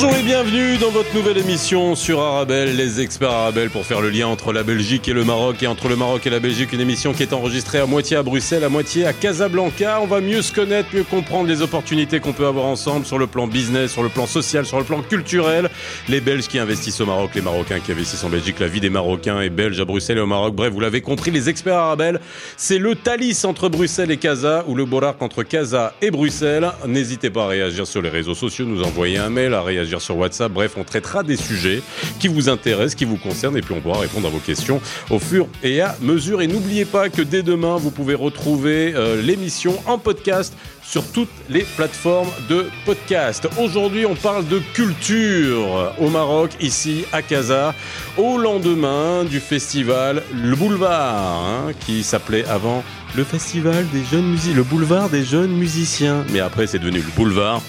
Bonjour et bienvenue dans votre nouvelle émission sur Arabelle, les experts Arabelle pour faire le lien entre la Belgique et le Maroc et entre le Maroc et la Belgique, une émission qui est enregistrée à moitié à Bruxelles, à moitié à Casablanca. On va mieux se connaître, mieux comprendre les opportunités qu'on peut avoir ensemble sur le plan business, sur le plan social, sur le plan culturel. Les Belges qui investissent au Maroc, les Marocains qui investissent en Belgique, la vie des Marocains et Belges à Bruxelles et au Maroc. Bref, vous l'avez compris, les experts Arabelle, c'est le Thalys entre Bruxelles et Casa ou le Borac entre Casa et Bruxelles. N'hésitez pas à réagir sur les réseaux sociaux, nous envoyer un mail, à réagir sur WhatsApp. Bref, on traitera des sujets qui vous intéressent, qui vous concernent, et puis on pourra répondre à vos questions au fur et à mesure. Et n'oubliez pas que dès demain, vous pouvez retrouver euh, l'émission en podcast sur toutes les plateformes de podcast. Aujourd'hui, on parle de culture au Maroc, ici à Casa, au lendemain du festival Le Boulevard, hein, qui s'appelait avant le Festival des jeunes musiciens, le Boulevard des jeunes musiciens. Mais après, c'est devenu le Boulevard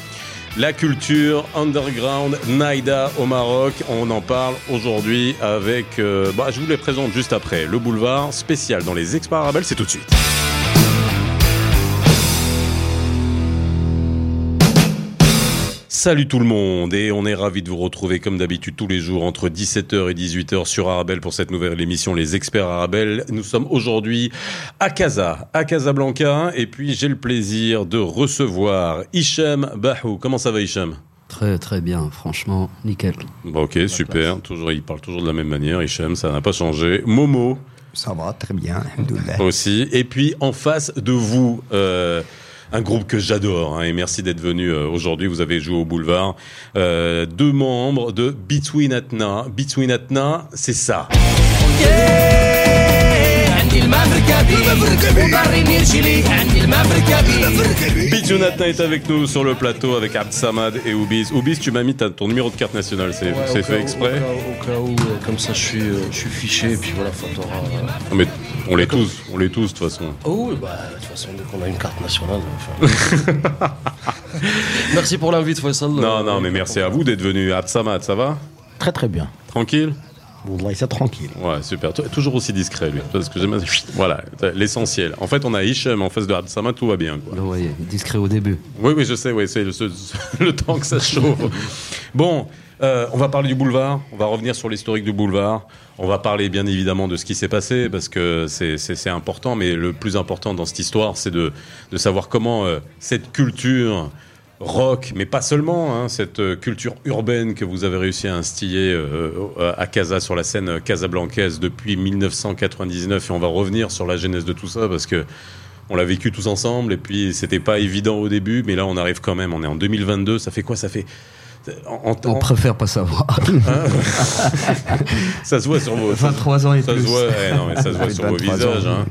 la culture underground Naïda au Maroc. On en parle aujourd'hui avec. euh, bah, je vous les présente juste après. Le boulevard spécial dans les Experts Arabelles, c'est tout de suite. Salut tout le monde et on est ravi de vous retrouver comme d'habitude tous les jours entre 17h et 18h sur Arabelle pour cette nouvelle émission Les Experts Arabelle. Nous sommes aujourd'hui à Casa, à Casablanca et puis j'ai le plaisir de recevoir Hichem Bahou. Comment ça va Hichem? Très très bien, franchement, nickel. Bon, Ok, super. Toujours, il parle toujours de la même manière, Hichem, ça n'a pas changé. Momo? Ça va, très bien, aussi. Et puis en face de vous, euh, un groupe que j'adore. Hein, et merci d'être venu euh, aujourd'hui. Vous avez joué au boulevard. Euh, deux membres de Between Atna. Between Atna, c'est ça. Yeah Bidjounatna est avec nous sur le plateau avec Abd Samad et Oubiz. Oubiz, tu m'as mis ton numéro de carte nationale, c'est fait exprès Au cas où, euh, comme ça je suis, fiché et puis voilà, enfin, t'auras on l'est tous. On l'est tous de toute façon. Oh, oui, bah, de toute façon, dès qu'on a une carte nationale. enfin. merci pour l'invite, Faisal. Non, non, mais merci à vous d'être venu. Abd Samad, ça va? Très très bien. Tranquille? Wallah, c'est tranquille. Ouais, super. Tou- Toujours aussi discret, lui. Parce que Voilà, l'essentiel. En fait, on a Hichem en face de Abdessamad, tout va bien. Quoi. Voyez, discret au début. Oui, oui, je sais, oui, c'est le, le temps que ça chauffe. Bon, euh, on va parler du boulevard, on va revenir sur l'historique du boulevard, on va parler bien évidemment de ce qui s'est passé, parce que c'est- important, mais le plus important dans cette histoire, c'est de, de savoir comment euh, cette culture rock, mais pas seulement, hein, cette euh, culture urbaine que vous avez réussi à instiller euh, euh, à Casa, sur la scène casablancaise depuis 1999, et on va revenir sur la genèse de tout ça, parce que on l'a vécu tous ensemble et puis c'était pas évident au début, mais là on arrive quand même. On est en 2022. Ça fait quoi? Ça fait en- On préfère pas savoir. ça se voit sur vos 23 ans et ça plus. se voit, ouais, non, mais ça se voit sur vos 23 ans, visages. hein.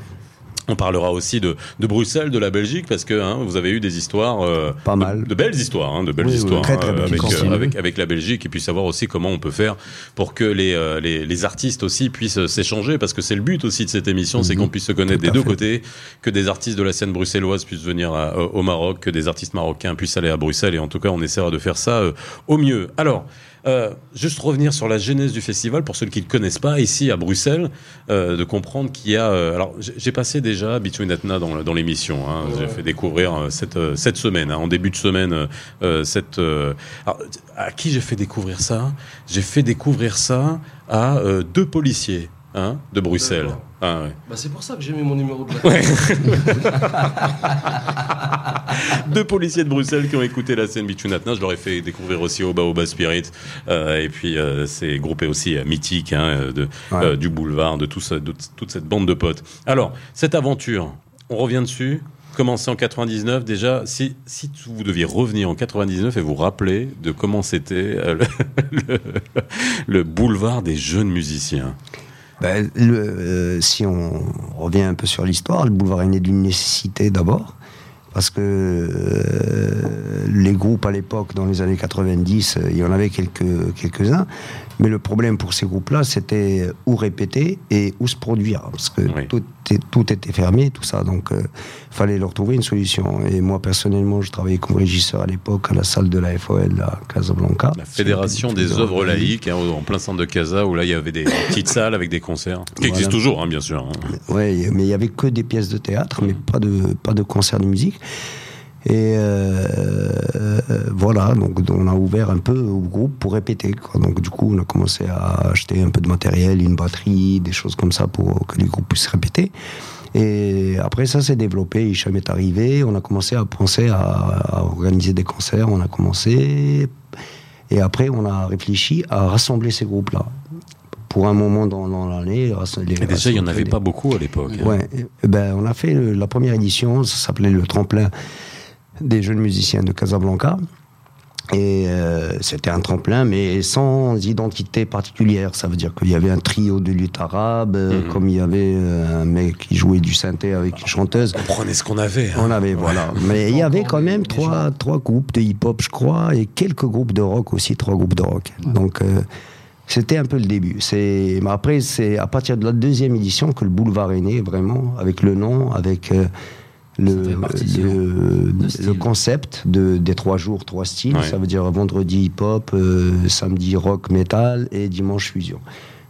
On parlera aussi de, de Bruxelles, de la Belgique, parce que hein, vous avez eu des histoires, euh, Pas mal. De, belles histoires, hein, de belles Oui, oui, histoires très, hein, très belles avec, euh, avec avec la Belgique, et puis savoir aussi comment on peut faire pour que les euh, les, les artistes aussi puissent euh, s'échanger, parce que c'est le but aussi de cette émission, c'est Mhm. qu'on puisse se connaître des deux fait. côtés, que des artistes de la scène bruxelloise puissent venir à- euh, au Maroc, que des artistes marocains puissent aller à Bruxelles, et en tout cas on essaiera de faire ça euh, au mieux. Alors. Euh, juste revenir sur la genèse du festival pour ceux qui ne le connaissent pas ici à Bruxelles, euh, de comprendre qu'il y a. euh, alors j'ai passé déjà Between Etna dans, dans l'émission. Hein, J'ai fait découvrir cette cette semaine, hein, en début de semaine, cette. alors, à qui j'ai fait découvrir ça? J'ai fait découvrir ça à deux policiers hein, de Bruxelles. Ah, ouais. Bah, c'est pour ça que j'ai mis mon numéro de la deux policiers de Bruxelles qui ont écouté la scène Etna. Je leur ai fait découvrir aussi Oba Oba Spirit. Euh, et puis euh, ces groupés aussi euh, mythiques hein, de, Ouais. euh, du boulevard, de, tout ça, de toute cette bande de potes. Alors, cette aventure, on revient dessus. Commencé en 99, déjà, si, si vous deviez revenir en 99 et vous rappeler de comment c'était euh, le, le- le boulevard des jeunes musiciens. Ben, le, euh, si on revient un peu sur l'histoire, le boulevard est né d'une nécessité d'abord. Parce que euh, les groupes à l'époque, dans les années 90, euh, il y en avait quelques, quelques-uns. Mais le problème pour ces groupes-là, c'était où répéter et où se produire. Parce que Oui. tout était, tout était fermé, tout ça. Donc, il fallait leur trouver une solution. Et moi, personnellement, je travaillais comme régisseur à l'époque à la salle de la FOL à Casablanca. La Fédération des œuvres laïques, hein, en plein centre de Casa, où là, il y avait des petites salles avec des concerts. Qui Voilà. existent toujours, hein, bien sûr. hein. Ouais, mais il y avait que des pièces de théâtre, mais pas de pas de concerts de musique. Et euh, euh, voilà, donc on a ouvert un peu au groupe pour répéter. Quoi. Donc du coup, on a commencé à acheter un peu de matériel, une batterie, des choses comme ça pour que les groupes puissent répéter. Et après ça s'est développé, Hicham est arrivé, on a commencé à penser à, à organiser des concerts, on a commencé, et après on a réfléchi à rassembler ces groupes-là. Pour un moment dans, dans l'année, les- déjà, il n'y en avait pas beaucoup à l'époque. hein. Ouais, ben, on a fait le- la première édition, ça s'appelait le tremplin des jeunes musiciens de Casablanca. Et euh, c'était un tremplin, mais sans identité particulière. Ça veut dire qu'il y avait un trio de lutte arabe, euh, Mhm. comme il y avait euh, un mec qui jouait du synthé avec une chanteuse. On prenait ce qu'on avait. hein. On avait, voilà. Mais il y avait quand même trois, trois groupes de hip-hop, je crois, et quelques groupes de rock aussi, trois groupes de rock. Donc, euh, c'était un peu le début. C'est, mais après, c'est à partir de la deuxième édition que le boulevard est né, vraiment, avec le nom, avec euh, le, le, le concept de, des trois jours, trois styles. Ouais. Ça veut dire vendredi hip-hop, euh, samedi rock, metal et dimanche fusion.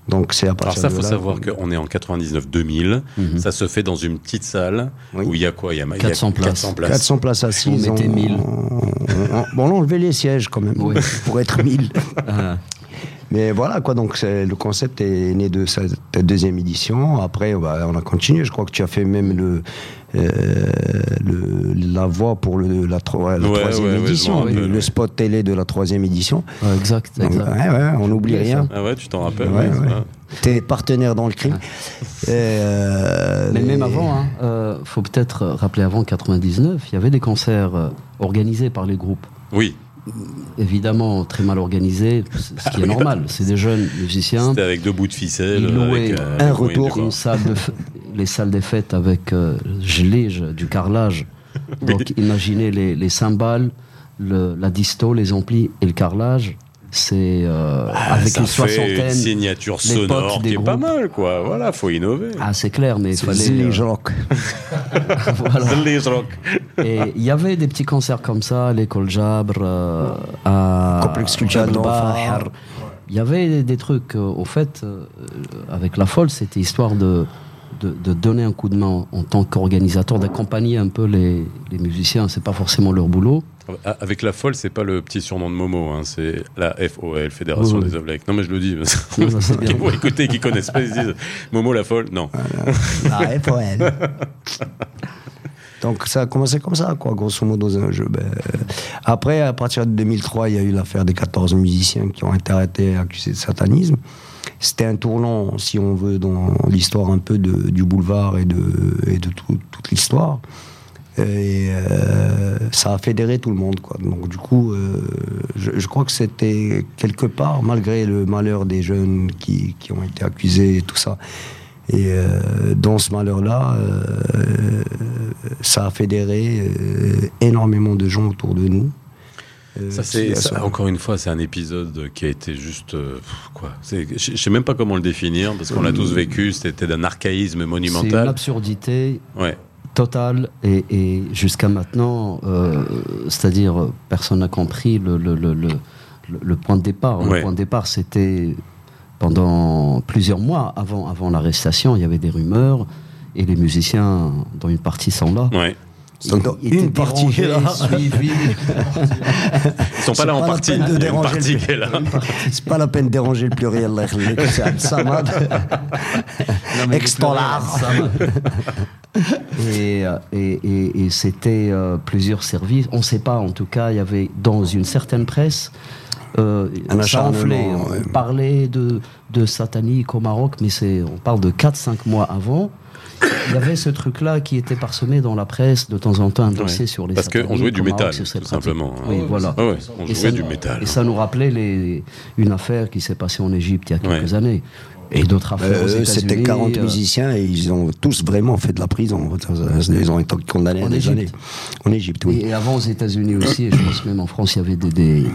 Donc, c'est à Alors partir ça, de faut là savoir qu'on- qu'on est en 99-2000. Ça se fait dans une petite salle Oui. où il y a quoi? Il y a il y a 400 places. 400 places. 400 places assises. On mettait 1000. on- on- bon, on enlevait les sièges quand même, Oui. pour être 1000. Ah, Mais voilà, quoi. Donc, le concept est né de cette deuxième édition. Après, bah, on a continué. Je crois que tu as fait même le, euh, le- la voix pour le, la, tro- la Ouais, troisième ouais, édition, rappelle, le, spot télé de la troisième édition. ouais, exact, Donc, exact. ouais, ouais, on n'oublie rien. ça. Ah ouais, tu t'en rappelles. T'es partenaire dans le crime. Et, euh, Mais même avant, hein, euh, faut peut-être rappeler avant 99, il y avait des concerts organisés par les groupes. Oui, Évidemment, très mal organisés, c- ce qui est normal. C'est des jeunes musiciens. c'était avec deux bouts de ficelle. Ils louaient avec, euh, un retour. Une salle de f- les salles des fêtes avec euh, gelé, du carrelage. Donc imaginez les, les cymbales, le- la disto, les amplis et le carrelage. C'est euh, avec Ah, Ça une fait soixantaine. une signature sonore des qui est pas mal, quoi. Voilà, faut innover. Ah, c'est clair, mais il C'est fallait. Euh, Rock. rock. Et il y avait des petits concerts comme ça, à l'école Jabre, euh, à Complexe culturel. Il y avait des, des trucs, euh, au fait, euh, avec la folle, c'était histoire de, de, de donner un coup de main en tant qu'organisateur, d'accompagner un peu les, les musiciens. C'est pas forcément leur boulot. Ah, Avec la folle, c'est pas le petit surnom de Momo, hein, c'est la FOL, Fédération Oui, oui. des laïques. Non, mais je le dis. Non, bien. Qui vont écouter, qui connaissent pas, ils se disent Momo la folle. Non. Ah, FOL. Donc ça a commencé comme ça, quoi, grosso modo, dans un jeu. Ben, euh, après, à partir de 2003, il y a eu l'affaire des 14 musiciens qui ont été arrêtés et accusés de satanisme. C'était un tournant, si on veut, dans l'histoire un peu du boulevard et de, toute l'histoire. Et euh, ça a fédéré tout le monde, quoi. Donc du coup, euh, je, crois que c'était quelque part, malgré le malheur des jeunes qui, ont été accusés et tout ça. Et euh, dans ce malheur-là, ça a fédéré énormément de gens autour de nous. Euh, Ça, c'est, ça, encore une fois, c'est un épisode qui a été juste. euh, quoi Je sais même pas comment le définir, parce qu'on l'a tous vécu, c'était d'un archaïsme C'est une monumental. absurdité Ouais. totale et, et jusqu'à maintenant, euh, c'est-à-dire personne n'a compris le, le, le, le, le- le point de départ. Ouais. Le point de départ, c'était pendant plusieurs mois avant, avant l'arrestation, il y avait des rumeurs et les musiciens, dont une partie sont là. Ouais. Donc, dans une partie est là. Ils sont pas là en pas la partie. peine de Il y a une déranger partie le- qui est là. C'est pas la peine de déranger le pluriel, c'est. Non, mais Ex-dollar. et, euh, et, et- et c'était euh, plusieurs services. On ne sait pas, en tout cas, il y avait dans une certaine presse. Euh, ouais. On parlait de, de satanique au Maroc, mais c'est, on parle de 4-5 mois avant. Il y avait ce truc-là qui était parsemé dans la presse, de temps en temps, un dossier Ouais. sur les Parce qu'on jouait du métal, tout simplement. hein. Oui, voilà. Ah ouais, on Et jouait ça- du métal. Et ça nous rappelait les, une affaire qui s'est passée en Égypte il y a quelques années. Et d'autres affaires aux Euh, États-Unis. C'était 40 euh, musiciens et ils ont tous vraiment fait de la prison. Ils ont été condamnés En à des Égypte. années. En Égypte, oui. Et avant aux États-Unis aussi, et je pense même en France, il y avait des, des,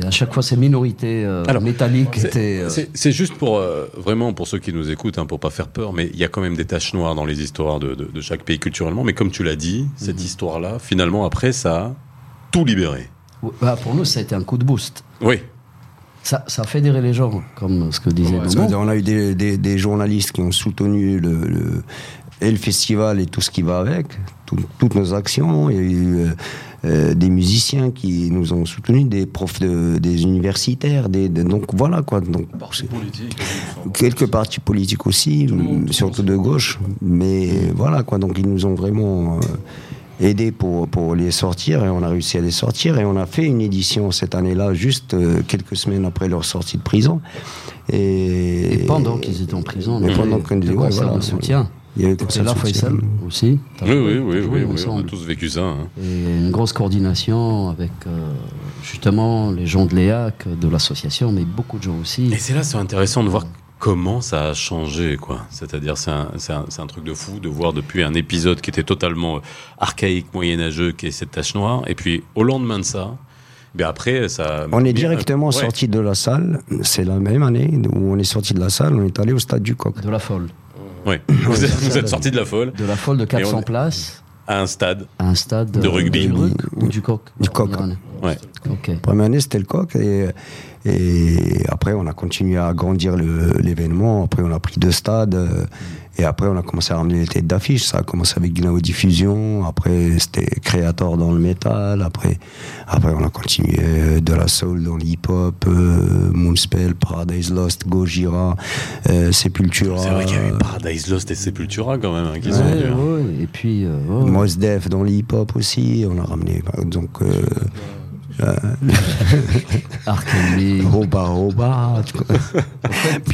Et à chaque fois, ces minorités euh, Alors, métalliques C'est- étaient. euh, C'est c'est juste pour euh, vraiment pour ceux qui nous écoutent, hein, pour pas faire peur, mais il y a quand même des taches noires dans les histoires de, de- de chaque pays culturellement. Mais comme tu l'as dit, cette Mhm. histoire-là, finalement, après, ça a tout libéré. bah, pour nous, ça a été un coup de boost. Oui. Ça, ça a fédéré les gens, comme ce que disait Momo. qu'on a eu des, des- des journalistes qui ont soutenu le, le- et le festival et tout ce qui va avec, tout- toutes nos actions. Il y a eu euh, euh, des musiciens qui nous ont soutenus, des profs, de- des universitaires. Des, de- donc voilà quoi. Donc, quelques partis politiques aussi, surtout de gauche. Mais voilà quoi. Donc ils nous ont vraiment. euh, aidés pour, pour les sortir et on a réussi à les sortir et on a fait une édition cette année-là juste euh, quelques semaines après leur sortie de prison et, Et pendant qu'ils étaient en prison, on Et a pendant qu'on ouais, voilà. de soutien. Il y a eu T'étais concert là, de soutien. Faisal, aussi. Oui, oui, oui, oui, oui, on a tous vécu ça. hein. Et une grosse coordination avec euh, justement les gens de l'EAC, de l'association, mais beaucoup de gens aussi. Et c'est là, c'est intéressant de voir comment ça a changé, quoi. C'est-à-dire, c'est un, c'est un- c'est un truc de fou de voir depuis un épisode qui était totalement euh, archaïque, moyenâgeux, qui est cette tache noire, et puis au lendemain de ça, ben après, ça. On est directement Ouais. sorti de la salle, c'est la même année où on est sorti de la salle, on est allé au stade du Coq. De la folle. Ouais. Vous êtes, vous êtes sorti de la folle De la folle de 400 on- places à un stade. à un stade De euh, rugby. du ou du Coq Du Coq. Ouais. Première année, c'était le coq. Et, et après, on a continué à agrandir l'événement. Après, on a pris deux stades. Et après, on a commencé à ramener les têtes d'affiche. Ça a commencé avec Gnao Diffusion. Après, c'était Creator dans le métal. Après, après, on a continué euh, de la soul dans le hip-hop. euh, Moonspell, Paradise Lost, Gojira, euh, Sepultura. C'est vrai qu'il y a eu Paradise Lost et Sepultura quand même, hein, qui Ouais, sont hein. ouais, Et puis, euh, ouais. Mos Def dans le hip-hop aussi. On a ramené. Donc. Euh, Arkeli. Roba, Roba,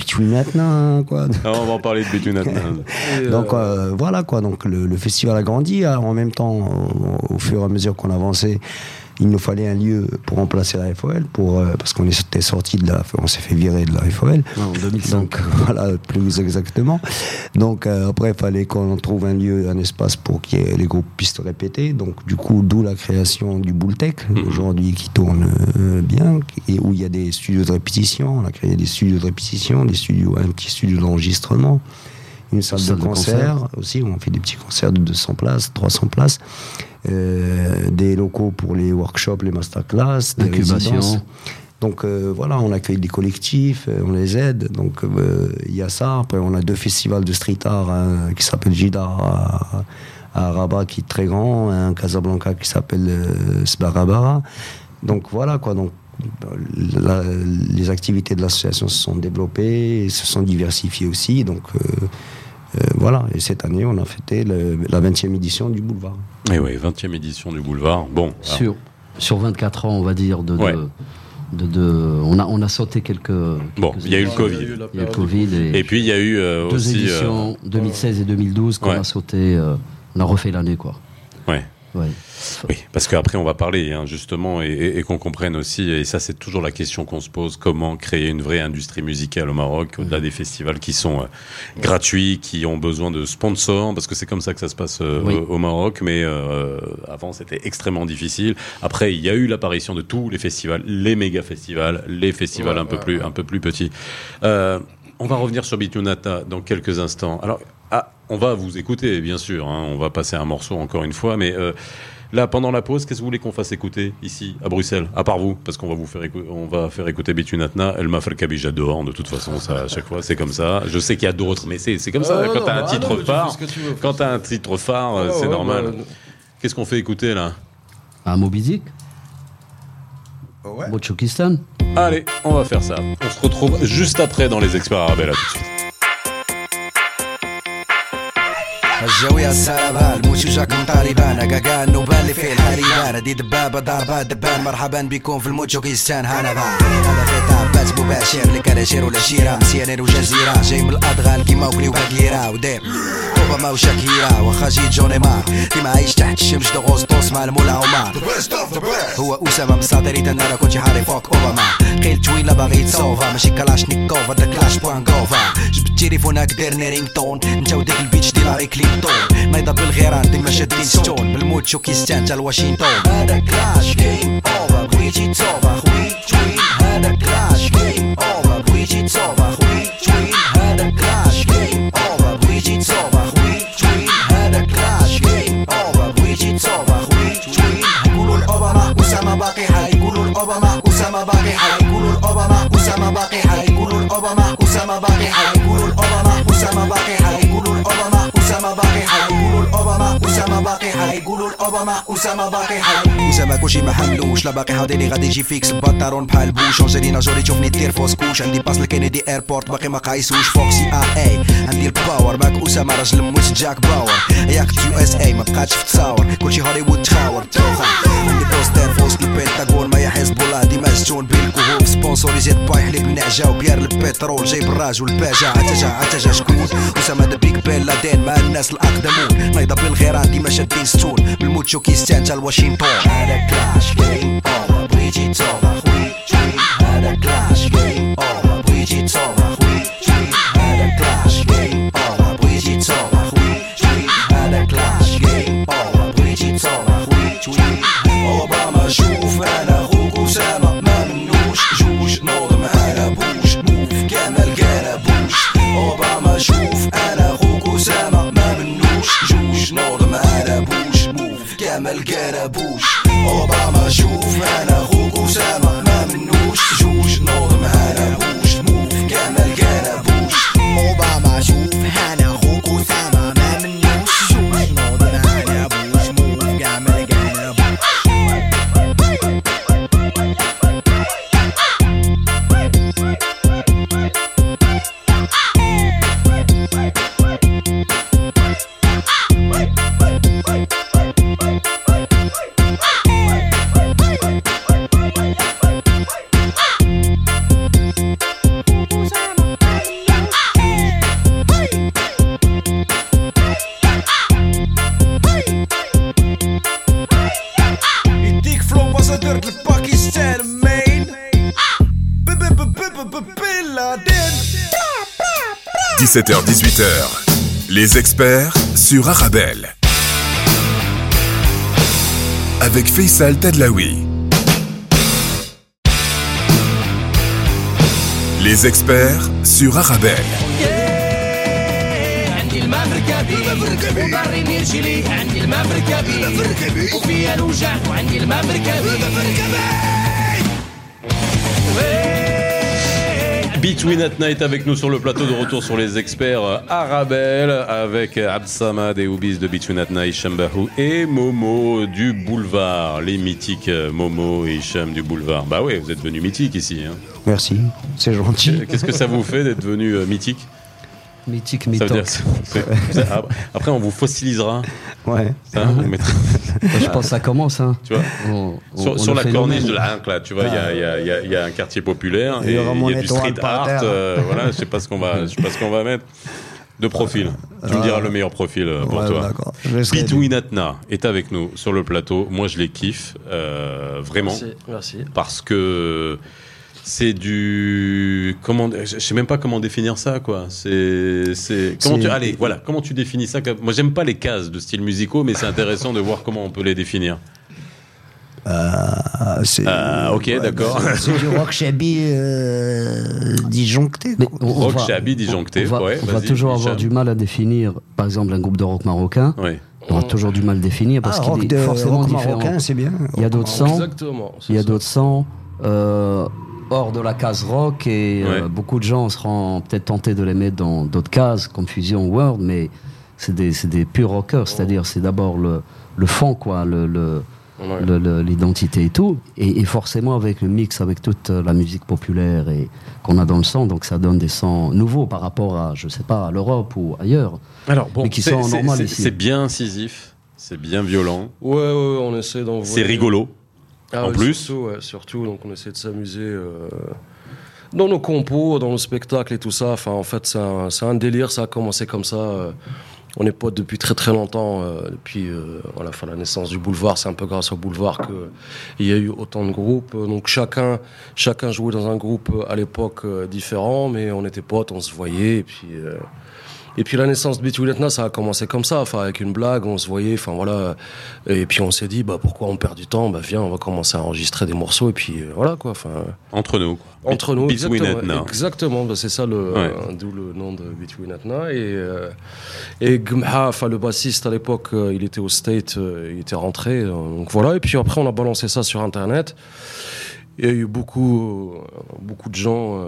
tu maintenant, quoi. Ah, on va en parler de Between Atman. Donc euh, voilà quoi, donc le, le festival a grandi. hein. En même temps, au, au fur et à mesure qu'on avançait, il nous fallait un lieu pour remplacer la FOL, pour, euh, parce qu'on était sorti de la, on s'est fait virer de la FOL. Ouais, en 2005. Donc voilà, plus exactement. Donc euh, après, il fallait qu'on trouve un lieu, un espace pour que les groupes puissent se répéter. Donc du coup, d'où la création du Bulltech, aujourd'hui qui tourne euh, bien, et où il y a des studios de répétition. On a créé des studios de répétition, des studios, un petit studio d'enregistrement, une salle, salle de de concert, concert. aussi, où on fait des petits concerts de 200 places, 300 places. Euh, des locaux pour les workshops, les masterclass, des résidences. Donc euh, voilà, on accueille des collectifs, euh, on les aide. Donc euh, il y a ça. Après, on a deux festivals de street art hein, qui s'appellent Jida à, à Rabat, qui est très grand, un Casablanca qui s'appelle euh, Sbarabara. Donc voilà quoi. Donc la- les activités de l'association se sont développées, et se sont diversifiées aussi. Donc voilà. Et cette année, on a fêté le- la 20e édition du Boulevard. Et oui, 20e édition du Boulevard. Bon, alors, sur, sur 24 ans, on va dire, de, de- Ouais. de, de- on, a, on a sauté quelques. bon, il y a eu le. Covid. Il y a eu le Covid et, Et puis il y a eu euh, deux aussi. euh, éditions, 2016 et 2012, qu'on ouais. a sauté. euh, on a refait l'année, quoi. ouais. Ouais. Oui, parce qu'après on va parler hein, justement et, et- et qu'on comprenne aussi, et ça c'est toujours la question qu'on se pose, comment créer une vraie industrie musicale au Maroc, au-delà des festivals qui sont euh, gratuits, qui ont besoin de sponsors, parce que c'est comme ça que ça se passe euh, Oui. au, au Maroc, mais euh, avant c'était extrêmement difficile. Après il y a eu l'apparition de tous les festivals, les méga festivals, les festivals Ouais, un peu ouais, plus un peu plus petits. Euh, on va revenir sur Bitunata dans quelques instants. Alors, on va vous écouter, bien sûr. hein. on va passer un morceau encore une fois, mais euh, là, pendant la pause, qu'est-ce que vous voulez qu'on fasse écouter ici, à Bruxelles, à part vous, parce qu'on va vous faire, on va faire écouter Bitunatna. Elle m'a fait le cabija dehors, de toute façon, ça, à chaque fois, c'est comme ça. Je sais qu'il y a d'autres, mais c'est c'est comme ça. Ah, quand t'as un bah, ah, titre tu phare, tu veux. quand t'as un titre phare, Ah, c'est ouais, normal. bah, Qu'est-ce qu'on fait écouter là? À Moby Dick, Ouais. Allez, on va faire ça. On se retrouve juste après dans les experts arabes, là tout de suite. الجو يا سربان موشي جاكم طالبان. كاكا النوبة اللي فيه الحريبان. دي دبابة ضربة دبان. مرحبا بكم في الموتشوكيستان وكيستان هانا هذا في طابات مباشر لكراشير ولا شيرة. مسيانين وجزيرة. جاي من الأدغال كيما وكلي وكاكيرا وديب اوباما وشاكيرا واخا جيت جوني مار ديما عايش تحت الشمس دغوستوس مع المولا عمر هو اسامه مساطري أنا كنت حاري فوق اوباما قيل تويلا باغي يتصوفا ماشي كلاشنيكوف هذا كلاش بوان كوفا جبت تليفونك ديرني رينغتون انت وديك البيتش دي لاري كلينتون نايضه بالغيران ديما شادين ستون بالموت شو كيستان تا لواشينطون هذا كلاش جيم اوفر بغيت بغيتي تصوفا خوي توين هذا كلاش جيم اوفر بغيتي تصوفا الاوباما اسامه باقي حي يقولوا الاوباما اسامه باقي حي يقولوا الاوباما اسامه باقي حي يقولوا الاوباما اسامه باقي حي يقولوا الاوباما اسامه باقي حي اسامه كلشي ما حملوش لا باقي حاضيني غادي يجي فيكس البطارون بحال بوش انجلينا جولي تشوفني تير فوسكوش عندي باس لكينيدي ايربورت باقي ما قايسوش فوكسي ا اي عندي الباور ماك اسامه راجل موت جاك باور ياك يو اس اي ما بقاتش في تصاور كلشي هوليوود تخاور توخا فلسطين في وسط البنتاغون ما يحس بولا دي مسجون بين الكهوف سبونسوري جات بايح ليك نعجة وبيار البترول جايب الراجل باجا عتجا عتجا شكون اسامة ذا بيك بيل لادين مع الناس الاقدمون نايضة بالغيران ديما شادين ستون بالموتشو كيستان تا الواشنطن هذا كلاش جيم اوفر بريجي توفر خوي هذا كلاش جيم اوفر توفر what 17h-18h, les experts sur Arabelle. Avec Faisal Tadlaoui. Les experts sur Arabelle. عندي الماء مركبي وضري نرجلي عندي الماء مركبي وفيا الوجع وعندي الماء مركبي Between at Night avec nous sur le plateau de retour sur les experts euh, Arabelle avec Abd Samad et Oubis de Between at Night, Shambahu et Momo du boulevard. Les mythiques euh, Momo et Hicham du boulevard. Bah ouais, vous êtes venus mythiques ici. hein. Merci, c'est gentil. Qu'est-ce que ça vous fait d'être venu euh, mythique Mythique, mythique. c'est- Après, on vous fossilisera. Ouais. Ça, on mettra- Je pense que ça commence. Hein. tu vois On- on- sur, on sur le la corniche de la Hanque, là, tu vois, il y a- il y, a- il y a- il y a un quartier populaire Il et y a du street art. euh, voilà, je sais pas ce qu'on va, je sais pas ce qu'on va mettre de profil. Tu me diras le meilleur profil euh, pour Ouais, toi. Between Atna est avec nous sur le plateau. Moi, je les kiffe euh, vraiment Merci, merci. parce que c'est du comment je sais même pas comment définir ça quoi c'est c'est comment tu allez voilà comment tu définis ça moi j'aime pas les cases de styles musicaux mais c'est intéressant de voir comment on peut les définir Ah, c'est Ah, ok, d'accord. C'est du rock shabby euh, disjoncté. Mais on, on Rock va, shabby disjoncté, on va, ouais, on va toujours avoir du mal à définir, par exemple, un groupe de rock marocain. On aura toujours du mal à définir parce Ah, qu'il de est forcément rock différent. marocain, c'est bien. Il y a d'autres sons, il y a d'autres sons euh, hors de la case rock et euh, beaucoup de gens seront peut-être tentés de les mettre dans d'autres cases comme Fusion World, mais c'est des, c'est des purs rockers, c'est-à-dire c'est d'abord le, le fond, quoi, le, le- Ouais. le- le- l'identité et tout, et, et forcément avec le mix avec toute la musique populaire et qu'on a dans le son, donc ça donne des sons nouveaux par rapport à, je sais pas, à l'Europe ou ailleurs. alors bon c'est- sont c'est- normales c'est- ici. c'est bien incisif c'est bien violent Ouais, ouais, ouais, on essaie d'envoyer. c'est rigolo Ah En plus Surtout, ouais, surtout, donc on essaie de s'amuser euh, dans nos compos, dans nos spectacles et tout ça. Enfin, en fait, c'est un, délire, ça a commencé comme ça. euh, on est potes depuis très très longtemps. euh, depuis voilà, la naissance du boulevard, c'est un peu grâce au boulevard qu'il y a eu autant de groupes. Donc chacun, chacun jouait dans un groupe à l'époque différent, mais on était potes, on se voyait. Et puis, Et puis la naissance de Between Etna, ça a commencé comme ça, enfin avec une blague, on se voyait, enfin voilà. Et puis on s'est dit, bah pourquoi on perd du temps? Bah viens, on va commencer à enregistrer des morceaux et puis euh, voilà quoi. Enfin Entre nous. quoi. entre nous, Between exactement. Exactement, bah, c'est ça le, Ouais. euh, d'où le nom de Between Etna. Et, euh, et Gmha, enfin le bassiste à l'époque, euh, il était au State, il était rentré. donc voilà, et puis après on a balancé ça sur Internet. Il y a eu beaucoup, beaucoup de gens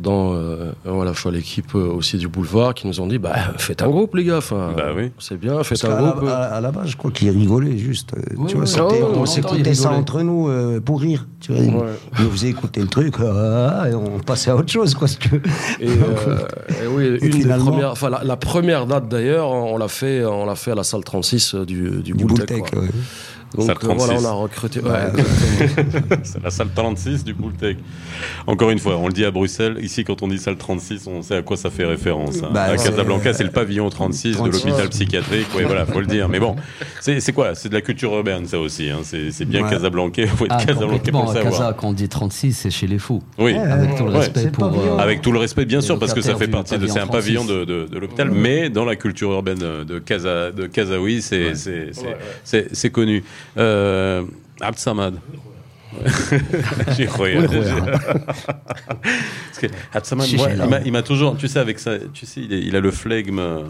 dans euh, voilà, enfin, l'équipe euh, aussi du boulevard qui nous ont dit bah, faites un groupe, les gars. Enfin, Bah oui. C'est bien, faites un la, groupe. à- à la base, je crois qu'ils rigolaient juste. euh, Oui, tu vois, oui, c'était- oui, on s'écoutait ça entre nous euh, pour rire. Tu vois, Ouais. ils nous faisaient écouter le truc, ah, et on passait à autre chose, quoi, si tu veux. Et, euh, et oui, une des premières, enfin la, la première date d'ailleurs, on l'a fait, on l'a fait à la salle 36 du, du, ouais. Donc Salle euh, voilà, 36. on a recruté. Ouais. ouais, exactement. C'est la salle 36 du Bulltech. Encore une fois, on le dit à Bruxelles. Ici, quand on dit salle 36, on sait à quoi ça fait référence. hein. Bah, à c'est- Casablanca, c'est le pavillon 36 de 36. l'hôpital psychiatrique. Oui, voilà, faut le dire. Mais bon, c'est quoi? C'est de la culture urbaine, ça aussi. hein. C'est bien Ouais. Casablanca. Faut être Ah, Casablanca pour le Casa, savoir. quand on dit 36, c'est chez les fous. Oui. Avec tout le respect pour. euh, Avec tout le respect, bien sûr, parce que ça fait partie de. C'est un pavillon 36. de, de, de l'hôpital, mais dans la culture urbaine de, de, Casa, de Casaoui, c'est connu. Euh, Abd Samad. Parce que Abd Samad, moi, il m'a- il m'a toujours, tu sais, avec ça, tu sais, il, est- il a le flegme euh,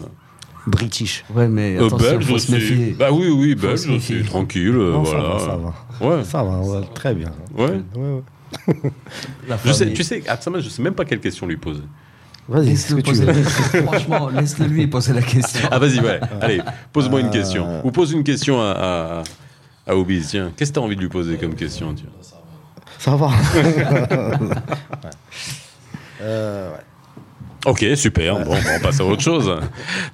British. Ouais, mais euh, attention, belge faut se aussi. méfier. Bah oui, oui, Faut belge se méfier. aussi, tranquille, euh, Non, ça voilà. va, ça va. Ouais, Ça va, ouais, très bien. ouais. Ouais, ouais. La Je sais, famille. tu sais, Abd Samad, je sais même pas quelle question lui poser. Vas-y, ce Laisse-le que tu poser veux. la question. Franchement, laisse-le lui poser la question. Ah vas-y, ouais. Allez, pose-moi une Euh, question. Ou pose une question à, à, à Obiz, tiens. Qu'est-ce que t'as envie de lui poser comme question tiens Ça va. Ouais. Euh, ouais. Ok, super. Bon, bon, on passe à autre chose.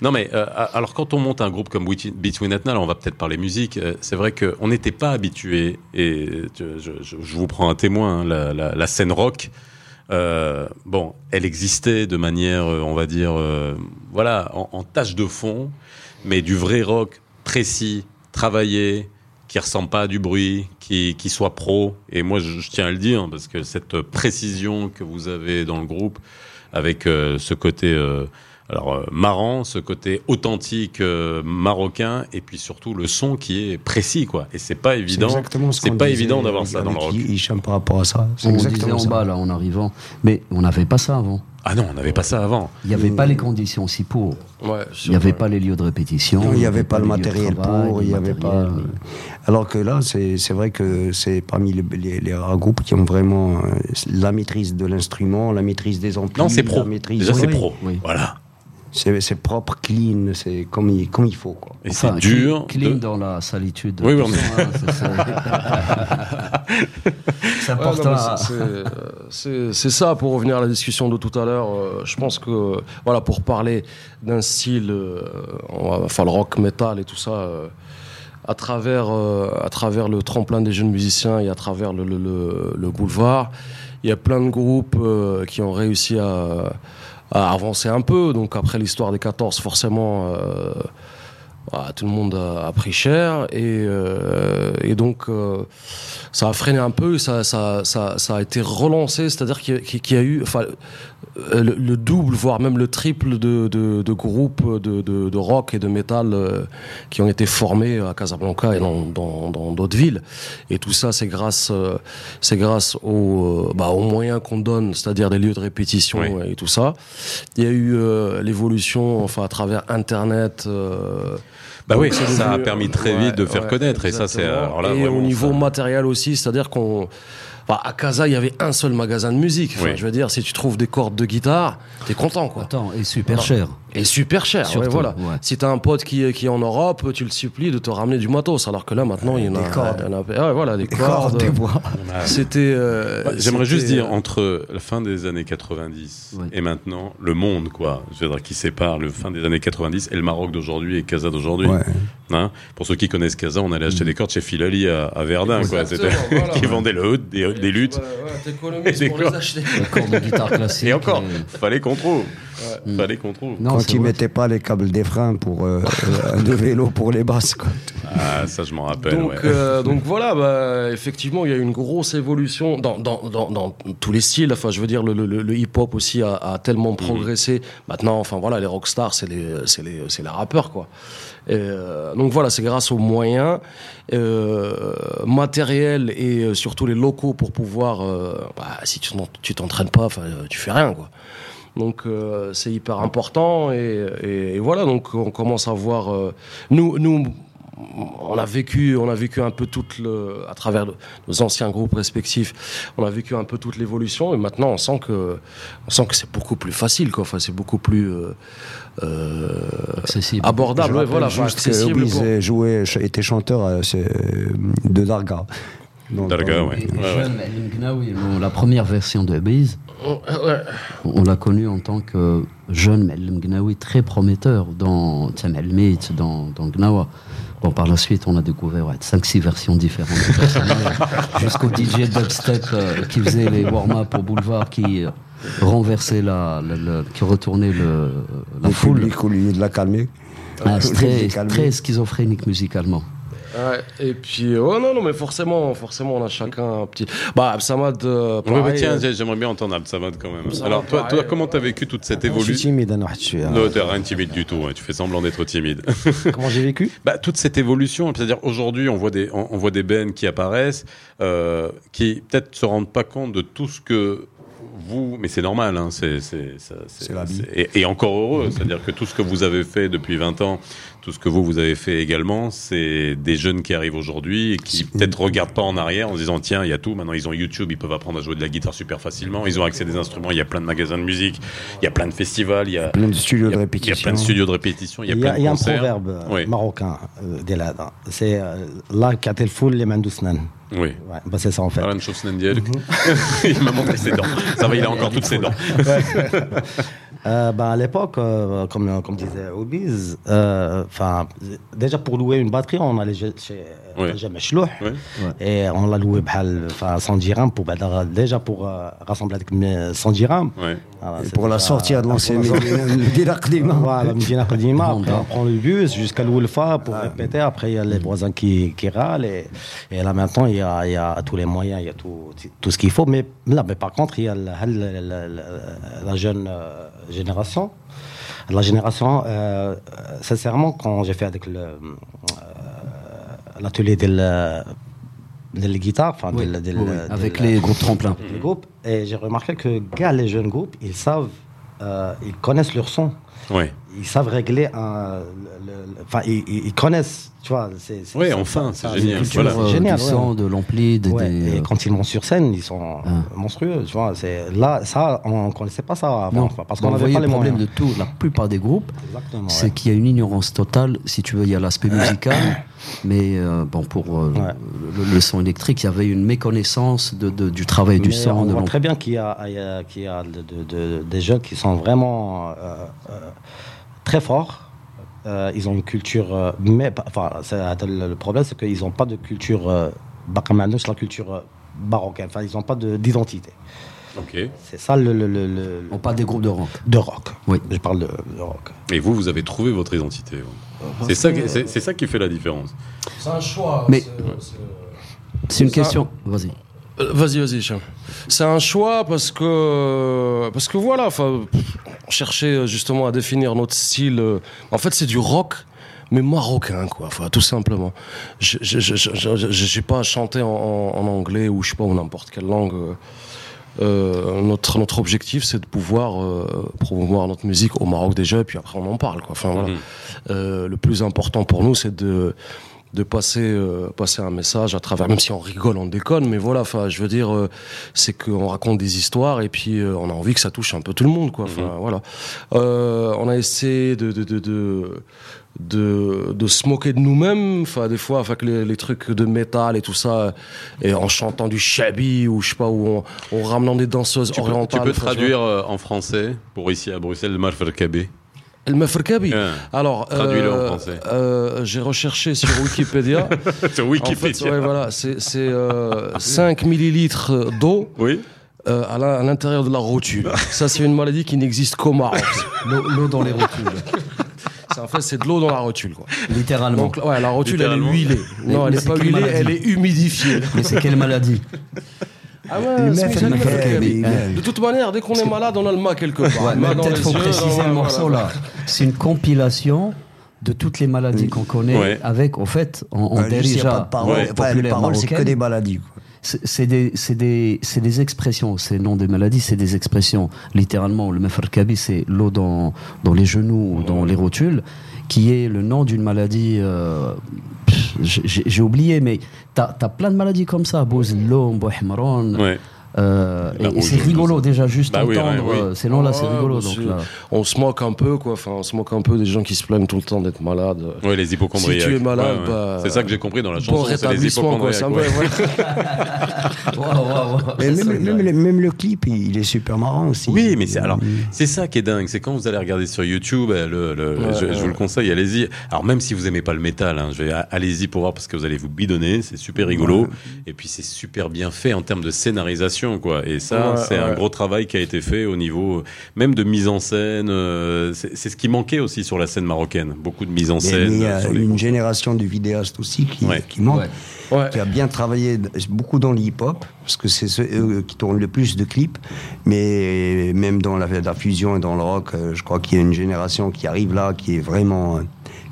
Non, mais euh, alors quand on monte un groupe comme Between là, on va peut-être parler musique. euh, c'est vrai qu'on n'était pas habitué, et je, je- je- je vous prends un témoin, hein, la, la- la scène rock. euh, bon, elle existait de manière, euh, on va dire, euh, voilà, en, en tâche de fond, mais du vrai rock précis, travaillé, qui ressemble pas du bruit, qui, qui soit pro. Et moi, je, tiens à le dire parce que cette précision que vous avez dans le groupe, avec euh, ce côté euh, alors euh, marrant, ce côté authentique euh, marocain, et puis surtout le son qui est précis, quoi. Et c'est pas évident. C'est exactement ce pas évident d'avoir ça dans le rock. Hicham par rapport à ça. On disait en ça. bas, là, en arrivant. Mais on n'avait pas ça avant. Ah non, on n'avait pas ça avant. Il n'y avait pas les conditions aussi pour. Ouais, Il n'y avait pas les lieux de répétition. Non, il n'y avait pas le matériel travail, pour, il n'y avait pas. Alors que là, c'est c'est vrai que c'est parmi les, les, les rares groupes qui ont vraiment euh, la maîtrise de l'instrument, la maîtrise des amplis. Non, c'est pro. la maîtrise- Déjà, c'est pro. oui. Voilà. C'est propre, clean, c'est comme il, comme il faut. Quoi. Et Enfin, c'est dur. Clean de- dans la salitude. Oui, oui, c'est- Ouais, ça, pour revenir à la discussion de tout à l'heure. euh, je pense que, voilà, pour parler d'un style, euh, enfin le rock, metal et tout ça, euh, à, travers, euh, à travers le tremplin des jeunes musiciens et à travers le, le- le- le boulevard, il y a plein de groupes euh, qui ont réussi à, à avancer un peu. Donc après l'histoire des 14, forcément... euh, tout le monde a, pris cher. Et, euh, donc euh, ça a freiné un peu, ça, a été relancé, c'est-à-dire qu'il y, a- eu le, le double, voire même le triple de, de, de groupes de, de, rock et de métal euh, qui ont été formés à Casablanca et dans dans- dans d'autres villes. Et tout ça, c'est grâce, euh, c'est grâce aux, euh, bah, aux moyens qu'on donne, c'est-à-dire des lieux de répétition Oui. et tout ça. Il y a eu euh, l'évolution, enfin à travers Internet. euh, Bah oui, ça a permis très ouais, vite de faire ouais, connaître. Et ça, c'est exactement. alors là et vraiment, au niveau ça- matériel aussi, c'est-à-dire qu'on enfin, à Casa, il y avait un seul magasin de musique. Enfin, Oui. Je veux dire, si tu trouves des cordes de guitare, t'es content, quoi. Attends, et super Non. cher. Et super cher, Surtout, ouais, voilà. ouais. Si t'as un pote qui est, qui est en Europe, tu le supplies de te ramener du matos, alors que là maintenant il y en a, Des cordes. a- ouais, voilà, des Des cordes. cordes, des voix. C'était. euh, Ouais, J'aimerais juste dire, entre la fin des années 90 Ouais. et maintenant, le monde, quoi, je veux dire, qui sépare le fin des années 90 et le Maroc d'aujourd'hui et Casa d'aujourd'hui. Ouais. Hein? Pour ceux qui connaissent Casa, on allait acheter des cordes chez Filali à, à Verdun, quoi. C'était voilà. qui vendait le, des, des luttes. T'économises Des pour les cordes. acheter. Le corps de guitare classique. Et encore, euh, fallait qu'on trouve. Mm. Fallait qu'on trouve. Non, Quand ils mettaient pas les câbles des freins pour euh, euh, de vélo pour les basses. Quoi. Ah, ça, je m'en rappelle. Donc, ouais. euh, donc voilà, bah, effectivement, il y a eu une grosse évolution dans, dans, dans, dans tous les styles. Enfin, je veux dire, le, le, le hip-hop aussi a, a tellement Mhm. progressé. Maintenant, enfin voilà, les rockstars, c'est les, c'est les, c'est les rappeurs, quoi. Et, euh, donc voilà, c'est grâce aux moyens euh, matériels et euh, surtout les locaux pour pouvoir. euh, bah, si tu t'en- tu t'entraînes pas, enfin, euh, tu fais rien, quoi. Donc euh, c'est hyper important et, et- et voilà donc on commence à voir euh, nous nous on a vécu on a vécu un peu toute le à travers le- nos anciens groupes respectifs on a vécu un peu toute l'évolution et maintenant on sent que on sent que c'est beaucoup plus facile quoi enfin c'est beaucoup plus euh, euh, Accessible. abordable Je ouais, rappelle voilà juste accessible pour- ch- était chanteur euh, c'est, euh, de Darga. Darga, ouais. Ouais, la première version de Biz, on l'a connu en tant que jeune Malim Gnaoui très prometteur dans Tsamelmit, dans, dans Gnawa. Bon, par la suite, on a découvert 5-6 versions différentes jusqu'au DJ dubstep euh, qui faisait les warm-up au boulevard, qui euh, renversait la, la- la- qui retournait le, la le foule. public, au lieu de la calmer. Ah, très, calmer. très schizophrénique musicalement. Ouais, et puis, oh non, non, mais forcément, forcément, on a chacun un petit. Bah, Absamad, euh, Ouais, mais pareil, tiens, euh, j'ai- j'aimerais bien entendre Absamad quand même. Absamad, Alors, toi, pareil. toi comment t'as vécu toute cette Je suis évolution timide, hein, je suis, hein. Non, t'es rien timide du tout, hein, tu fais semblant d'être timide. Comment j'ai vécu? Bah, toute cette évolution, c'est-à-dire aujourd'hui, on voit des, on, on voit des bands qui apparaissent, euh, qui peut-être se rendent pas compte de tout ce que vous, mais c'est normal, hein, c'est, la vie. et, et encore heureux, c'est-à-dire que tout ce que vous avez fait depuis 20 ans, tout ce que vous, vous avez fait également, c'est des jeunes qui arrivent aujourd'hui et qui peut-être regardent pas en arrière en se disant, tiens, il y a tout, maintenant ils ont YouTube, ils peuvent apprendre à jouer de la guitare super facilement, ils ont accès à des instruments, il y a plein de magasins de musique, il y a plein de festivals, il y a, Plein de studios de il y a répétition. plein de studios de répétition, il y a plein de il y a un proverbe Oui. marocain euh. C'est euh, là qu'a le foule les mains doucement. Oui. Ouais, bah c'est ça en fait. Alan Schofsnendiel. il m'a montré ses dents. Ça va, il a encore toutes ses dents euh, ben, à l'époque, euh, comme, euh, comme disait Obiz, euh, déjà pour louer une batterie, on allait chez oui. oui. et on l'a loué ben, à 100 dirhams pour, ben, déjà pour rassembler 100 dirhams. Ah, pour la sortie à de l'ancien Medina on prend le bus jusqu'à Louelfa pour répéter. Après, il y a les voisins qui, qui râlent. Et, et là, maintenant, il y, a, y a tous les moyens, il y a tout, tout ce qu'il faut. Mais là, mais par contre, il y a la, la, la, la jeune génération. La génération, euh, sincèrement, quand j'ai fait avec euh, l'atelier de la, de la guitare, enfin, Oui, de la- de oui, la- oui, de avec les groupes tremplins. les groupes, et j'ai remarqué que gars, les jeunes groupes, ils savent, euh, ils connaissent leur son, Ouais. ils savent régler un, enfin, ils, connaissent, tu vois. c'est- Ouais, ça- enfin, ça- c'est génial, voilà. c'est génial, du ouais. sang, de l'ampli, des, Ouais, des, et euh, quand ils montent sur scène, ils sont Ah. monstrueux, tu vois. C'est là, ça, on connaissait pas ça avant, Non, parce qu'on n'avait voyez pas le les problème moyens. de tout, la plupart des groupes, c'est ouais. qu'il y a une ignorance totale. Si tu veux, il y a l'aspect musical, mais euh, bon, pour euh, Ouais. le, le son électrique, il y avait une méconnaissance de, de- du travail du son. on de voit très bien qu'il y a, il y a- qu'il y a de- de- de- des jeunes qui sont vraiment euh, euh, très forts. Euh, ils ont une culture, euh, mais enfin, le problème, c'est qu'ils n'ont pas de culture euh, la culture baroque. Enfin, ils n'ont pas de- d'identité. Ok. C'est ça le, le- le- le- On parle des groupes de rock. de rock. Oui. Je parle de, de rock. Et vous, vous avez trouvé votre identité. C'est ça, qui- c'est ça qui fait la différence. C'est un choix. Mais- c'est- une Ça- question. Vas-y. Euh, Vas-y, vas-y, Hicham. C'est un choix parce que parce que voilà, enfin, on cherchait euh, justement à définir notre style. euh, En fait, c'est du rock, mais marocain, quoi. Enfin, tout simplement. Je je je je- je- je- j'ai pas chanté en, en- en anglais ou je sais pas ou n'importe quelle langue. euh, notre notre objectif, c'est de pouvoir euh, promouvoir notre musique au Maroc déjà, et puis après on en parle, quoi. Enfin voilà. Mhm. Euh, le plus important pour nous, c'est de de passer euh, passer un message à travers même si on rigole on déconne mais voilà enfin je veux dire euh, c'est qu'on raconte des histoires et puis euh, on a envie que ça touche un peu tout le monde quoi enfin voilà Euh, on a essayé de de de, de de, de se moquer de nous-mêmes, enfin des fois avec les, les trucs de métal et tout ça, et en chantant du shabi ou je sais pas, ou en, en ramenant des danseuses Tu peux, tu orientales. peux tu vois. traduire en français pour ici à Bruxelles le Marferkabi. El Meferkabi. Ah. Alors, Traduis-le en euh, français. euh, j'ai recherché sur Wikipédia. Sur En Wikipédia. fait, ouais, voilà, c'est euh, 5 millilitres d'eau, Oui. euh, à l'intérieur de la rotule. Ça, c'est une maladie qui n'existe qu'au Maroc. L'eau dans les rotules, en fait, c'est de l'eau dans la rotule. Quoi. littéralement. Donc, ouais, la rotule, elle est huilée. Non, Mais elle n'est pas huilée, elle est humidifiée. Mais c'est quelle maladie Ah ouais, De toute manière, dès qu'on est malade, on a le mât quelque part. Peut-être faut préciser le morceau là. C'est une compilation de toutes les maladies qu'on connaît Ouais. avec, au fait, on, on a pas déjà de paroles. ouais, Enfin, les paroles, c'est que des maladies. C'est des, c'est des, c'est des expressions, c'est non des maladies, c'est des expressions. Littéralement, le mefarkabi, c'est l'eau dans, dans les genoux ou dans les rotules, qui est le nom d'une maladie. euh, j'ai oublié, mais t'as as plein de maladies comme ça, Bouzlom, Bouhmron. Ouais. Euh, et et c'est rigolo déjà juste Bah oui, entendre ouais, oui. euh, ces noms-là, c'est Ouais, rigolo. Donc c'est- là, On se moque un peu, quoi. Enfin, on se moque un peu des gens qui se plaignent tout le temps d'être malades. Ouais, les hypochondriaques. Si tu es malade, Ouais, ouais. bah, c'est ça que j'ai compris dans la Bon chanson, c'est les rétablissement, quoi. Ça, ouais. Mais même, ça, même, le- même le clip, il, est super marrant aussi. Oui, mais c'est alors c'est ça qui est dingue, c'est quand vous allez regarder sur YouTube, euh, le, le- Ouais, je, vous le conseille, allez-y. Alors même si vous aimez pas le métal, hein, je vais allez-y pour voir parce que vous allez vous bidonner, c'est super rigolo et puis c'est super bien fait en termes de scénarisation quoi. Et ça, Ouais, c'est un gros travail qui a été fait au niveau euh, même de mise en scène. euh, c'est c'est ce qui manquait aussi sur la scène marocaine, beaucoup de mise en scène. il y euh, a les- une génération de vidéastes aussi qui, Ouais. qui manque, Ouais. Ouais. qui a bien travaillé beaucoup dans l'hip-hop, parce que c'est ceux eux qui tournent le plus de clips, mais même dans la, la fusion et dans le rock, euh, je crois qu'il y a une génération qui arrive là, qui est vraiment, euh,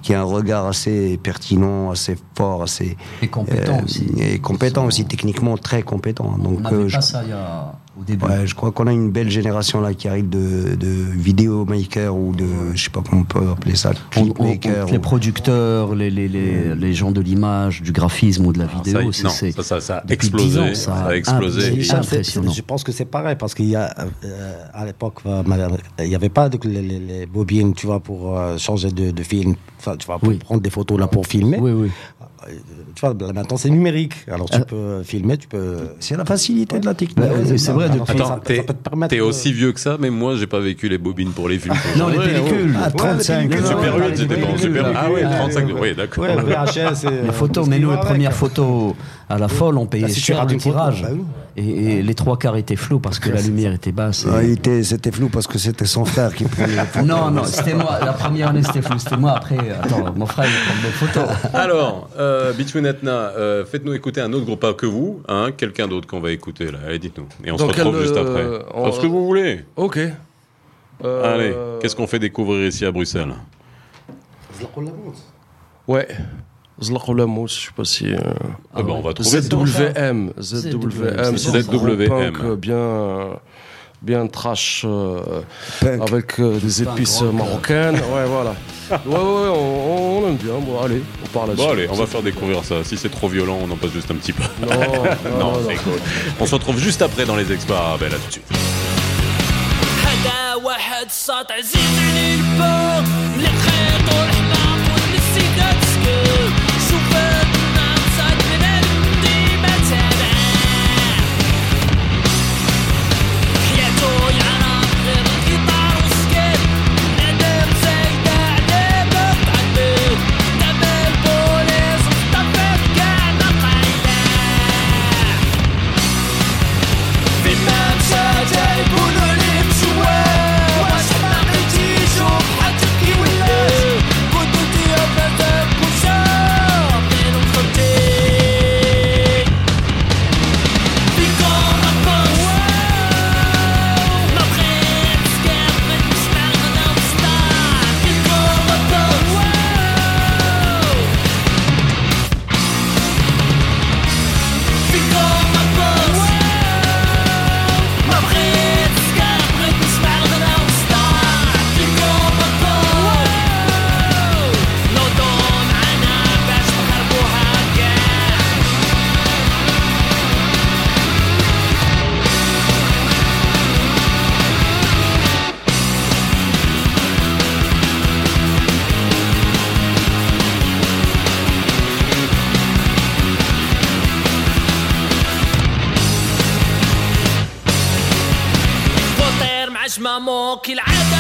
qui a un regard assez pertinent, assez fort, assez Et compétent euh, aussi. et compétent aussi, techniquement très compétent. Donc, On euh, je- pas ça il y a, au début. Ouais, je crois qu'on a une belle génération là qui arrive de, de vidéomaker ou de, je sais pas comment on peut appeler ça, On- on- on- clipmaker. les producteurs, les, les, les, les gens de l'image, du graphisme ou de la Alors, vidéo, ça, non, c'est- ça, ça, ça a depuis explosé, 10 ans, ça a explosé. Ah, c'est c'est-. Je pense que c'est pareil parce qu'il y a euh, à l'époque, euh, madame, il n'y avait pas de, les, les- les bobines, tu vois, pour euh, changer de, de film, enfin, tu vois, pour Oui. prendre des photos là pour filmer. Oui, oui. Euh, Tu vois, maintenant c'est numérique. Alors tu Ah. peux filmer, tu peux. C'est la facilité de la technique. Ouais, c'est vrai, depuis- Attends, ça t'es peut te permettre t'es de- aussi vieux que ça, mais moi j'ai pas vécu les bobines pour les films. Non, les Ouais, pellicules. Ah, 35. Non, non, Super non, 8, les c'était pas en pellicules. Super 8. Ah ouais, Ouais, 35, ouais, oui, d'accord. VHS. et, Les euh, photos, mais nous, les premières photos à la folle, on payait rates le une photo, tirage. Et, et les trois quarts étaient flous parce que la lumière était basse. et- Ah, C'était flou parce que c'était son frère qui prenait les photos. Non, non, c'était moi. La première année, c'était flou. C'était moi. Après, attends, mon frère, il prend des photos. Alors, euh, Between Etna, euh, faites-nous écouter un autre groupe pas que vous, hein, quelqu'un d'autre qu'on va écouter là. Allez, dites-nous. Et on Dans se retrouve quel, juste euh, après. on- Ce que vous voulez. Ok. Euh, Allez, qu'est-ce qu'on fait découvrir ici à Bruxelles? Ouais. Zlaq ou la mousse, je sais pas si. euh, Ah ben, on va trouver ZWM. ZWM, ZWM. c'est c'est un ZWM. punk, bien. Bien trash, euh, Punk. avec euh, des épices marocaines. Ouais, voilà. Ouais, ouais, on, on aime bien. Bon, allez, on parle là-dessus. Bon, allez, on va faire découvrir ça. Si c'est trop violent, on en passe juste un petit peu. Non, non, Non, non, c'est cool. On se retrouve juste après dans les experts arabes, là tout de suite. جمامو كالعادة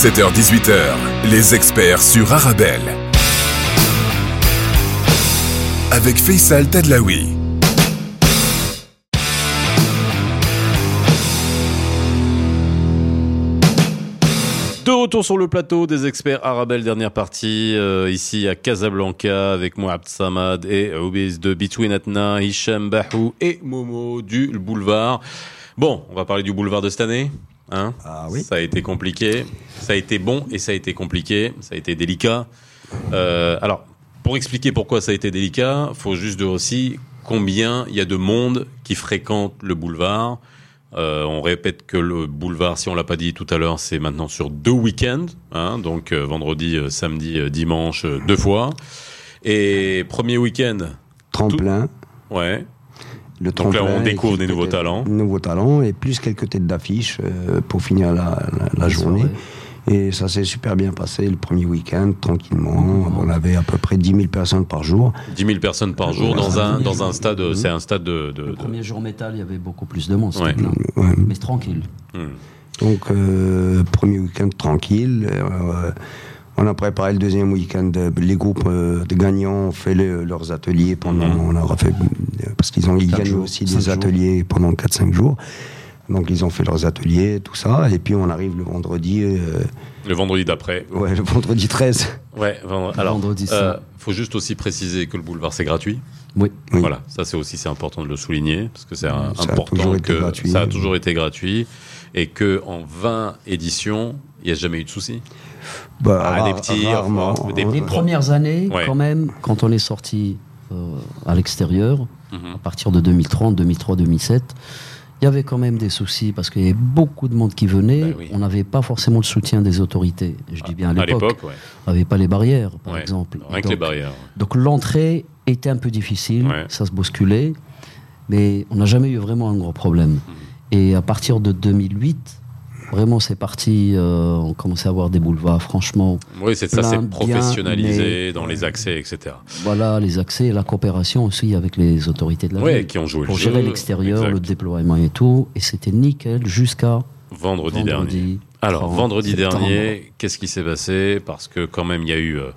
17h-18h, les experts sur Arabelle. Avec Faisal Tadlaoui. De retour sur le plateau des experts Arabelle, dernière partie, euh, ici à Casablanca, avec moi Abd Samad et Obiz de Between Atna, Hicham Bahou et Momo du Boulevard. Bon, on va parler du Boulevard de cette année? Hein Ah oui. Ça a été compliqué, ça a été bon et ça a été compliqué, ça a été délicat. Euh, alors, pour expliquer pourquoi ça a été délicat, faut juste dire aussi combien il y a de monde qui fréquente le boulevard. Euh, on répète que le boulevard, si on l'a pas dit tout à l'heure, c'est maintenant sur deux week-ends, hein, donc euh, vendredi, samedi, dimanche, deux fois. Et premier week-end, Tremplin. ouais, Le Donc là, on découvre des nouveaux talents. Nouveaux talents et plus quelques têtes d'affiche euh, pour finir la, la- la journée. Et ça s'est super bien passé le premier week-end, tranquillement. On avait à peu près 10 000 personnes par jour. 10 000 personnes par jour dans un, dans un stade, Mhm. c'est un stade de... de- Le de- premier jour métal, il y avait beaucoup plus de monde. Ouais. Ouais. Mais tranquille. Donc, euh, premier week-end tranquille. Euh, on a préparé le deuxième week-end. Les groupes euh, de gagnants ont fait le- leurs ateliers pendant. Mhm. On a refait. Parce qu'ils ont ils gagnent jours, aussi des jours. ateliers pendant 4-5 jours. Donc, ils ont fait leurs ateliers, tout ça. Et puis, on arrive le vendredi. euh, Le vendredi d'après. ouais, le vendredi 13. Ouais, vendre- alors, Vendredi, euh, faut juste aussi préciser que le boulevard c'est gratuit. Oui. Oui. Voilà, ça c'est aussi c'est important de le souligner parce que c'est important que gratuit. ça a toujours été gratuit et que en 20 éditions, il n'y a jamais eu de souci. Bah, Ah, des petits, rarement. enfin, des- Les Bon. premières années, Ouais. quand même, quand on est sorti euh, à l'extérieur, Mhm. à partir de 2030, 2003, 2007, il y avait quand même des soucis parce qu'il y avait beaucoup de monde qui venait. Ben oui. On n'avait pas forcément le soutien des autorités. Je dis bien à À l'époque. ouais. On n'avait pas les barrières, par Ouais. exemple. Rien Et que les donc- barrières. Donc l'entrée était un peu difficile, Ouais. ça se bousculait, mais on n'a jamais eu vraiment un gros problème. Mhm. Et à partir de 2008, vraiment c'est parti, euh, on commençait à avoir des boulevards, franchement. Oui, c'est ça, c'est professionnalisé mais- dans les accès, etc. Voilà, les accès et la coopération aussi avec les autorités de la Ouais, ville. qui ont joué Pour le gérer l'extérieur, le déploiement et tout. Et c'était nickel jusqu'à Vendredi, dernier. vendredi. Alors, 30 vendredi dernier, qu'est-ce qui s'est passé? Parce que quand même, il y a eu, euh,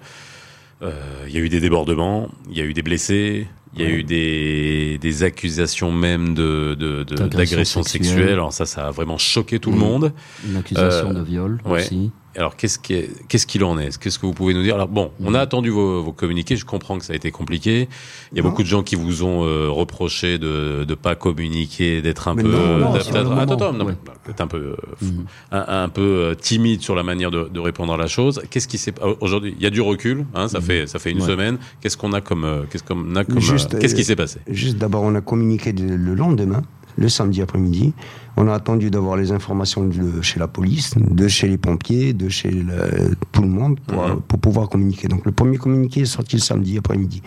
euh, il y a eu des débordements, il y a eu des blessés, il y a eu des, des accusations même de, de- de- D'agression sexuelle. sexuelle. Alors ça, ça a vraiment choqué tout le Mm. monde. Une accusation Euh, de viol ouais. aussi. Alors, qu'est-ce qui est- qu'est-ce qu'il en est? Qu'est-ce que vous pouvez nous dire? Alors, bon, on a attendu vos, vos communiqués. Je comprends que ça a été compliqué. Il y a Non. beaucoup de gens qui vous ont euh, reproché de ne pas communiquer, d'être un peu, non, non, attends, attends, ouais. un peu, euh, Mhm. un, un peu euh, timide sur la manière de, de répondre à la chose. Qu'est-ce qui s'est aujourd'hui Il y a du recul. Hein, ça fait ça fait une Ouais. semaine. Qu'est-ce qu'on a comme euh, qu'est-ce qu'on a comme qu'est-ce qui s'est passé? Juste d'abord, on a communiqué le lendemain, le samedi après-midi. On a attendu d'avoir les informations de chez la police, de chez les pompiers, de chez le- tout le monde pour, Mhm. pour pouvoir communiquer. Donc le premier communiqué est sorti le samedi après-midi.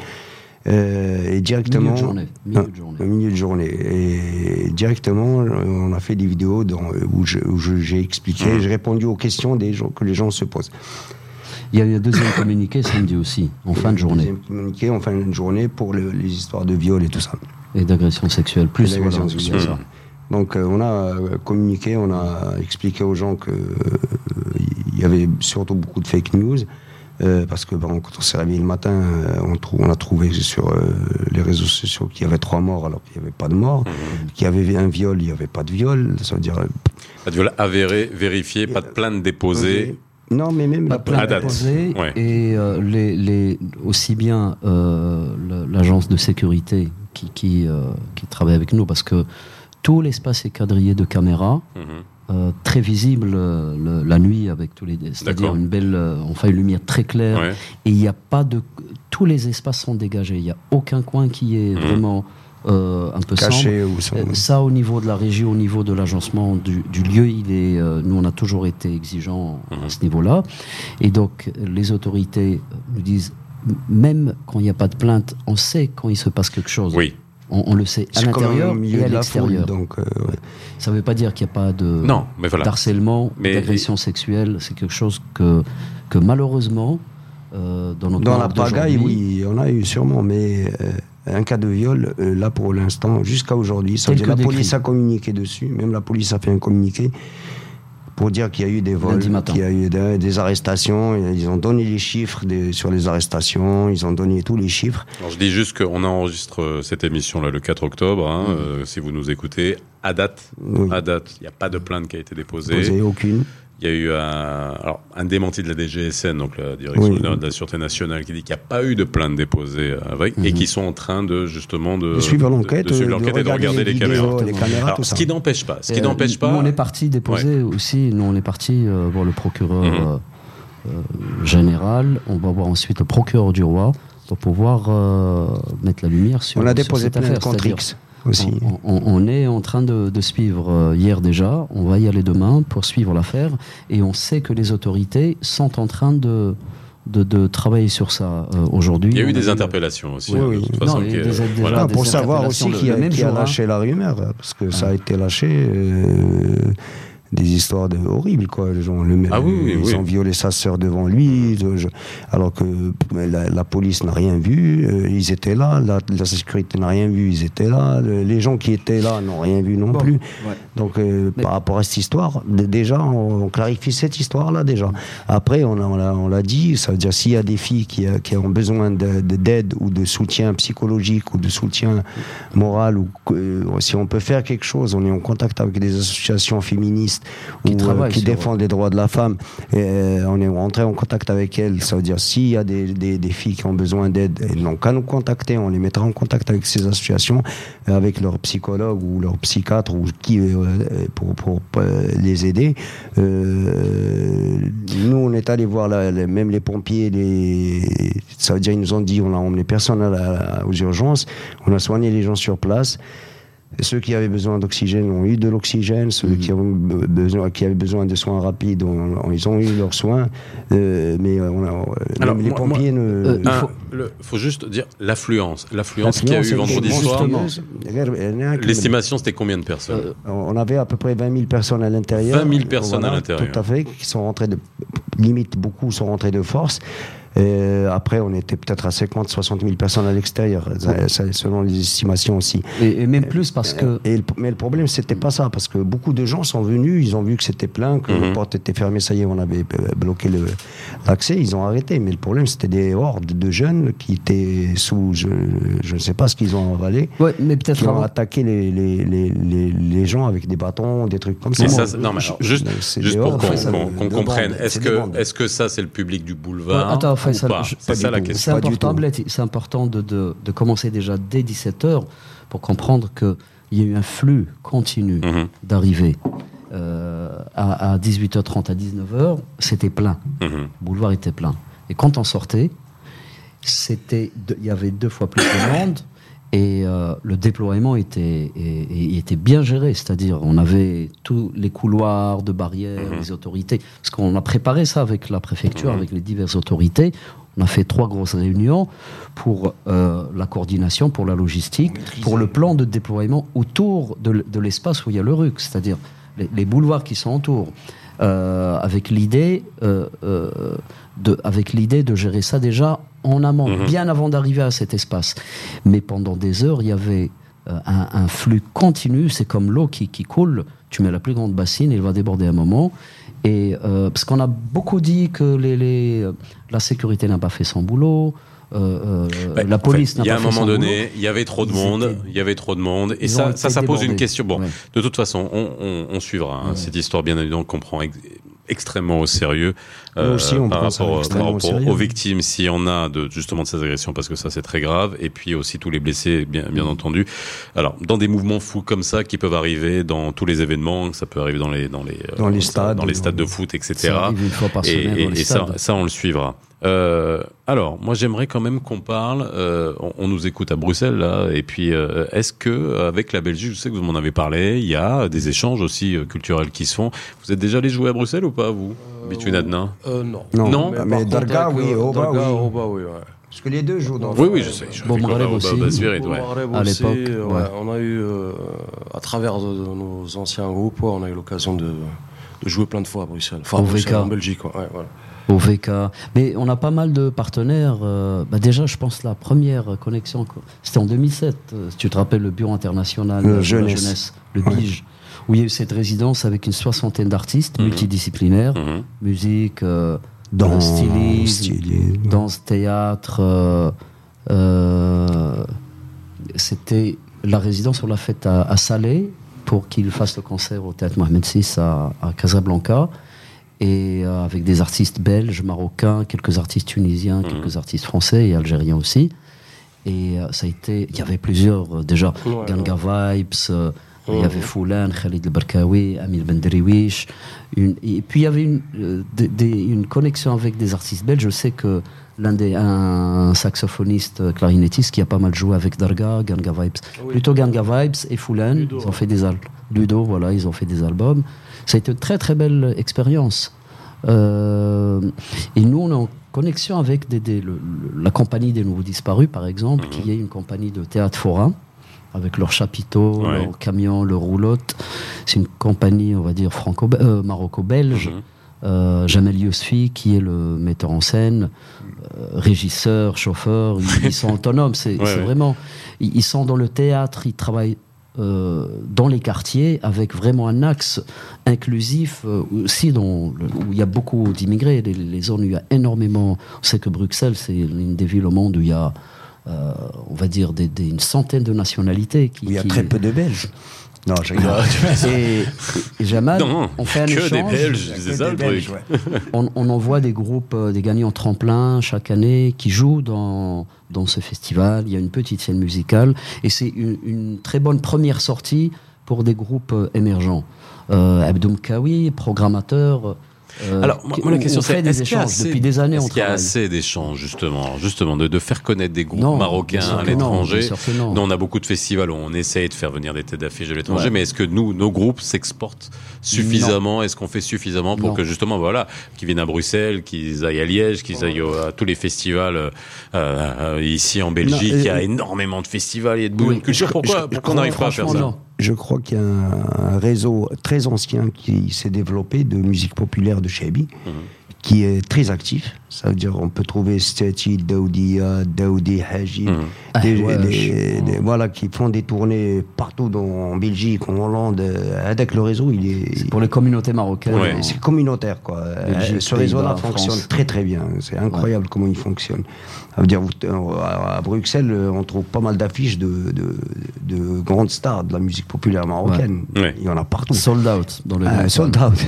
Euh, et directement. Milieu de journée. Milieu Ah, de journée. au milieu de journée. Et directement, euh, on a fait des vidéos dans- où j'ai expliqué, Mhm. j'ai répondu aux questions des gens que les gens se posent. Il y a eu un deuxième communiqué samedi aussi, en fin de journée. Deuxième communiqué en fin de journée pour le- les histoires de viol et tout ça. Et d'agression sexuelle. Plus, voilà, sexuelle. ça. Donc euh, on a euh, communiqué, on a expliqué aux gens que euh, il y avait surtout beaucoup de fake news. euh, parce que bon, quand on s'est réveillé le matin, euh, on, trou- on a trouvé sur euh, les réseaux sociaux qu'il y avait trois morts alors qu'il n'y avait pas de morts, Mhm. qu'il y avait un viol, il n'y avait pas de viol. Ça veut dire euh, Pas de viol avéré, vérifié, pas de plainte déposée. Non, mais même Pas la de plainte déposée, Ouais. et euh, les, les, aussi bien euh, l'agence de sécurité qui, qui, euh, qui travaille avec nous, parce que tout l'espace est quadrillé de caméras, Mhm. euh, très visible euh, le- la nuit avec tous les, c'est-à-dire une belle, euh, enfin une lumière très claire, Ouais. et il n'y a pas de, tous les espaces sont dégagés, il n'y a aucun coin qui est Mhm. vraiment euh, un peu sombre. caché ou ça. Ça, au niveau de la région, au niveau de l'agencement du, du lieu, il est, euh, nous, on a toujours été exigeants Mhm. à ce niveau-là. Et donc, les autorités nous disent, même quand il n'y a pas de plainte, on sait quand il se passe quelque chose. Oui. On, on le sait à l'intérieur au milieu et à l'extérieur. donc euh, ouais. Ça ne veut pas dire qu'il n'y a pas de Non, mais voilà. d'harcèlement, d'agression sexuelle. C'est quelque chose que, que malheureusement, euh, dans notre Dans la pagaille, oui, on a eu sûrement, mais euh, un cas de viol, euh, là pour l'instant, jusqu'à aujourd'hui, la police a communiqué dessus, même la police a fait un communiqué. Pour dire qu'il y a eu des vols, qu'il y a eu des, des arrestations. et Ils ont donné les chiffres des- sur les arrestations, ils ont donné tous les chiffres. Alors, je dis juste qu'on enregistre euh, cette émission-là le 4 octobre. hein, euh, si vous nous écoutez, à date, Oui. à date, il n'y a pas de plainte qui a été déposée. Posé aucune. Il y a eu un, alors, un démenti de la DGSN, donc la Direction Oui. générale de la Sûreté nationale, qui dit qu'il n'y a pas eu de plainte déposée avec, et qui sont en train de justement de, Mhm. De suivre de- l'enquête, de, suivre de l'enquête et de regarder les, vidéos, caméras. les caméras, Alors, tout ce ça. qui n'empêche pas, ce qui Euh, n'empêche pas. Nous, on est parti déposer aussi, nous, on est parti euh, voir le procureur euh, euh, général. On va voir ensuite le procureur du roi pour pouvoir euh, mettre la lumière sur On a sur déposé cette plainte affaire. contre X aussi. On, on- on est en train de, de suivre euh, hier déjà, on va y aller demain pour suivre l'affaire et on sait que les autorités sont en train de, de, de travailler sur ça euh, aujourd'hui. Il y a eu des interpellations aussi. Oui, oui. De toute façon, Non, il y a qui est- des- des- voilà. Des pour savoir aussi qui a, même qui a hein. lâché la rumeur, parce que ça a été lâché. euh, des histoires de, horribles, quoi. Les gens, le, Ah oui, oui, ils oui. ont violé sa sœur devant lui, je- alors que la, la police n'a rien vu. euh, ils étaient là, la, la sécurité n'a rien vu, ils étaient là. le- les gens qui étaient là n'ont rien vu non Bon, plus. ouais. Donc, euh, Mais- par rapport à cette histoire, déjà, on, on clarifie cette histoire-là, déjà. Après, on, l'a on l'a dit, ça veut dire s'il y a des filles qui, qui ont besoin de- de- d'aide ou de soutien psychologique ou de soutien moral, ou euh, si on peut faire quelque chose, on est en contact avec des associations féministes Qui ou, euh, qui sur- défendent les droits de la femme, et, euh, on est rentré en contact avec elles. Ça veut dire s'il y a des, des- des filles qui ont besoin d'aide, elles n'ont qu'à nous contacter, on les mettra en contact avec ces associations, euh, avec leur psychologue ou leur psychiatre ou qui euh, pour, pour, euh, les aider. Euh, nous, on est allé voir la- la- même les pompiers, les, ça veut dire ils nous ont dit on a emmené personne à la- aux urgences, on a soigné les gens sur place. Ceux qui avaient besoin d'oxygène ont eu de l'oxygène. Ceux Mhm. qui, ont be- besoin, qui avaient besoin de soins rapides, ils ont eu leurs soins. Euh, mais on a- Alors, même les moi- pompiers ne. Euh, il faut- le- faut juste dire l'affluence. L'affluence qu'il y a eu vendredi soir. L'estimation, c'était combien de personnes? Euh, On avait à peu près 20 000 personnes à l'intérieur. 20 000 personnes à l'intérieur. Tout à fait, qui sont rentrées de. Limite, beaucoup sont rentrés de force. Après, on était peut-être à 50, 60 000 personnes à l'extérieur, selon les estimations aussi. Et, et même plus parce que Et le- mais le problème, c'était pas ça, parce que beaucoup de gens sont venus, ils ont vu que c'était plein, que Mhm. les portes étaient fermées, ça y est, on avait euh, bloqué l'accès, ils ont arrêté. Mais le problème, c'était des hordes de jeunes qui étaient sous, je, je ne sais pas ce qu'ils ont avalé, Ouais, mais qui ont avant- attaqué les, les, les, les, les gens avec des bâtons, des trucs comme ça. Mais non, mais je- alors, juste, juste pour qu'on comprenne, est-ce que, est-ce que ça, c'est le public du boulevard? Ouais, attends, C'est ça la question. C'est important, de, de, de commencer déjà dès 17h pour comprendre qu'il y a eu un flux continu Mhm, d'arrivées. Euh, à, à 18h30, à 19h, c'était plein. mhm. Le boulevard était plein. Et quand on sortait, il y avait deux fois plus de monde et euh, le déploiement était, et- et- était bien géré. C'est-à-dire, on avait tous les couloirs de barrières, Mhm. les autorités. Parce qu'on a préparé ça avec la préfecture, Mhm. avec les diverses autorités. On a fait trois grosses réunions pour euh, la coordination, pour la logistique, pour le plan de déploiement autour de, l'espace où il y a le RUC, c'est-à-dire les, les boulevards qui sont autour, euh, avec l'idée de, avec l'idée de gérer ça déjà en amont, Mhm. bien avant d'arriver à cet espace. Mais pendant des heures, il y avait euh, un, un flux continu, c'est comme l'eau qui, qui coule, tu mets la plus grande bassine, il va déborder à un moment. Et, euh, parce qu'on a beaucoup dit que les, les, euh, la sécurité n'a pas fait son boulot, euh, euh, Bah, la fait, police n'a Il y a pas un fait son moment boulot. donné, il y avait trop de monde, il y avait trop de monde, et ça, ça, pose une question. Bon, Ouais. de toute façon, on, on- on suivra hein, cette histoire, bien évidemment, qu'on prend ex- extrêmement au sérieux euh, aussi, on par rapport, par extrêmement au rapport sérieux. aux victimes, s'il y en a de justement de ces agressions, parce que ça c'est très grave, et puis aussi tous les blessés, bien, bien entendu. Alors, dans des mouvements fous comme ça, qui peuvent arriver dans tous les événements, ça peut arriver dans les dans les euh, Dans les ça, stades, dans les stades de foot, etc. Et, et- ça, ça, on le suivra. Euh, alors, moi, j'aimerais quand même qu'on parle. euh, on, on nous écoute à Bruxelles là, et puis euh, est-ce que avec la Belgique, je sais que vous m'en avez parlé, il y a des échanges aussi euh, culturels qui se font. Vous êtes déjà allé jouer à Bruxelles ou pas vous, Bitu Nadna Euh, non. Non, Non, mais, contre, Darga, oui, Oba, Darga, oui. Oba, oui, ouais. Parce que les deux jouent dans Oui, oui, je sais. Je Bon, Maghreb aussi. Ouais. À l'époque, ouais. ouais, on a eu, euh, à travers de, de nos anciens groupes, on a eu l'occasion de, de jouer plein de fois à Bruxelles. Enfin, à Bruxelles, en Belgique, ouais, voilà. Au VK. Mais on a pas mal de partenaires. euh, bah déjà, je pense la première connexion, c'était en 2007. euh, si tu te rappelles, le Bureau international Le de la jeunesse. le Ouais. BIGE. où il y a eu cette résidence avec une soixantaine d'artistes Mhm. multidisciplinaires, Mhm. musique, euh, Dans stylisme, style- danse, théâtre. euh, euh, C'était la résidence, on l'a faite à, à Salé pour qu'il fasse le concert au théâtre Mohamed VI à, à Casablanca. Et euh, avec des artistes belges, marocains, quelques artistes tunisiens, quelques artistes français et algériens aussi. Et euh, ça a été. Il y avait plusieurs euh, déjà. Ouais, Ganga Vibes, il y Mhm. avait Foulan, Khalid El Barkawi, Amil Benderiwish. Et puis il y avait une, des- des- une connexion avec des artistes belges. Je sais que l'un des un saxophoniste clarinettiste qui a pas mal joué avec Darga, Ganga Vibes. Oui. Plutôt Ganga Vibes et Foulan, Ludo, ils ont fait des. Ludo, voilà, ils ont fait des albums. Ça a été une très très belle expérience. Euh, et nous, on est en connexion avec des, des- le- le- la compagnie des Nouveaux Disparus, par exemple, qui est une compagnie de théâtre forain, avec leur chapiteau, Ouais. leur camion, leur roulotte. C'est une compagnie, on va dire, franco euh, maroco-belge. Mhm. Euh, Jamel Yousfi, qui est le metteur en scène, euh, régisseur, chauffeur, ils, ils sont autonomes. C'est Ouais, c'est ouais. vraiment. Ils, ils sont dans le théâtre, ils travaillent dans les quartiers avec vraiment un axe inclusif euh, aussi dans le- où il y a beaucoup d'immigrés, les, les zones où il y a énormément. On sait que Bruxelles, c'est une des villes au monde où il y a, euh, on va dire, des, des- une centaine de nationalités. Qui, Il y a qui- très peu de Belges. Non, je rigole. Et, et Jamal, Non, on fait un que échange. des Belges, ça le Des truc. Belges, ouais. On, on envoie des groupes, euh, des gagnants tremplin chaque année qui jouent dans, dans ce festival. Il y a une petite scène musicale et c'est une, une très bonne première sortie pour des groupes euh, émergents. Euh, Abdoum Kawi, programmateur. Euh, Alors, moi, la on- question c'est est-ce qu'il y a assez, depuis des années. On y a assez d'échanges justement, justement de, de faire connaître des groupes Non, marocains à l'étranger non. On a beaucoup de festivals où on essaye de faire venir des têtes d'affiche de l'étranger, Ouais. mais est-ce que nous, nos groupes s'exportent suffisamment? Est-ce qu'on fait suffisamment pour Non. que justement, voilà, qu'ils viennent à Bruxelles, qu'ils aillent à Liège, qu'ils aillent au- à tous les festivals euh, euh, ici en Belgique? Non, Il y a euh, énormément de festivals, il y a de Oui, de culture. Pourquoi, je- pourquoi on n'arrive pas à faire ça? Je crois qu'il y a un, un réseau très ancien qui s'est développé de musique populaire de Chebi, qui est très actif. Ça veut dire on peut trouver Stati, Daoudia, Daoudi, Haji, des, Ah, ouais, des- voilà, qui font des tournées partout dans, en Belgique, en Hollande. euh, Avec le réseau, il est, C'est pour les communautés marocaines. Ouais. c'est communautaire, quoi. Belgique, Euh, Ce réseau-là fonctionne France. très très bien. C'est incroyable comment il fonctionne. Ça veut dire, euh, à Bruxelles, euh, on trouve pas mal d'affiches de, de, de grandes stars de la musique populaire marocaine. Ouais. Ouais. Il y en a partout. Sold out dans le Ah, sold out.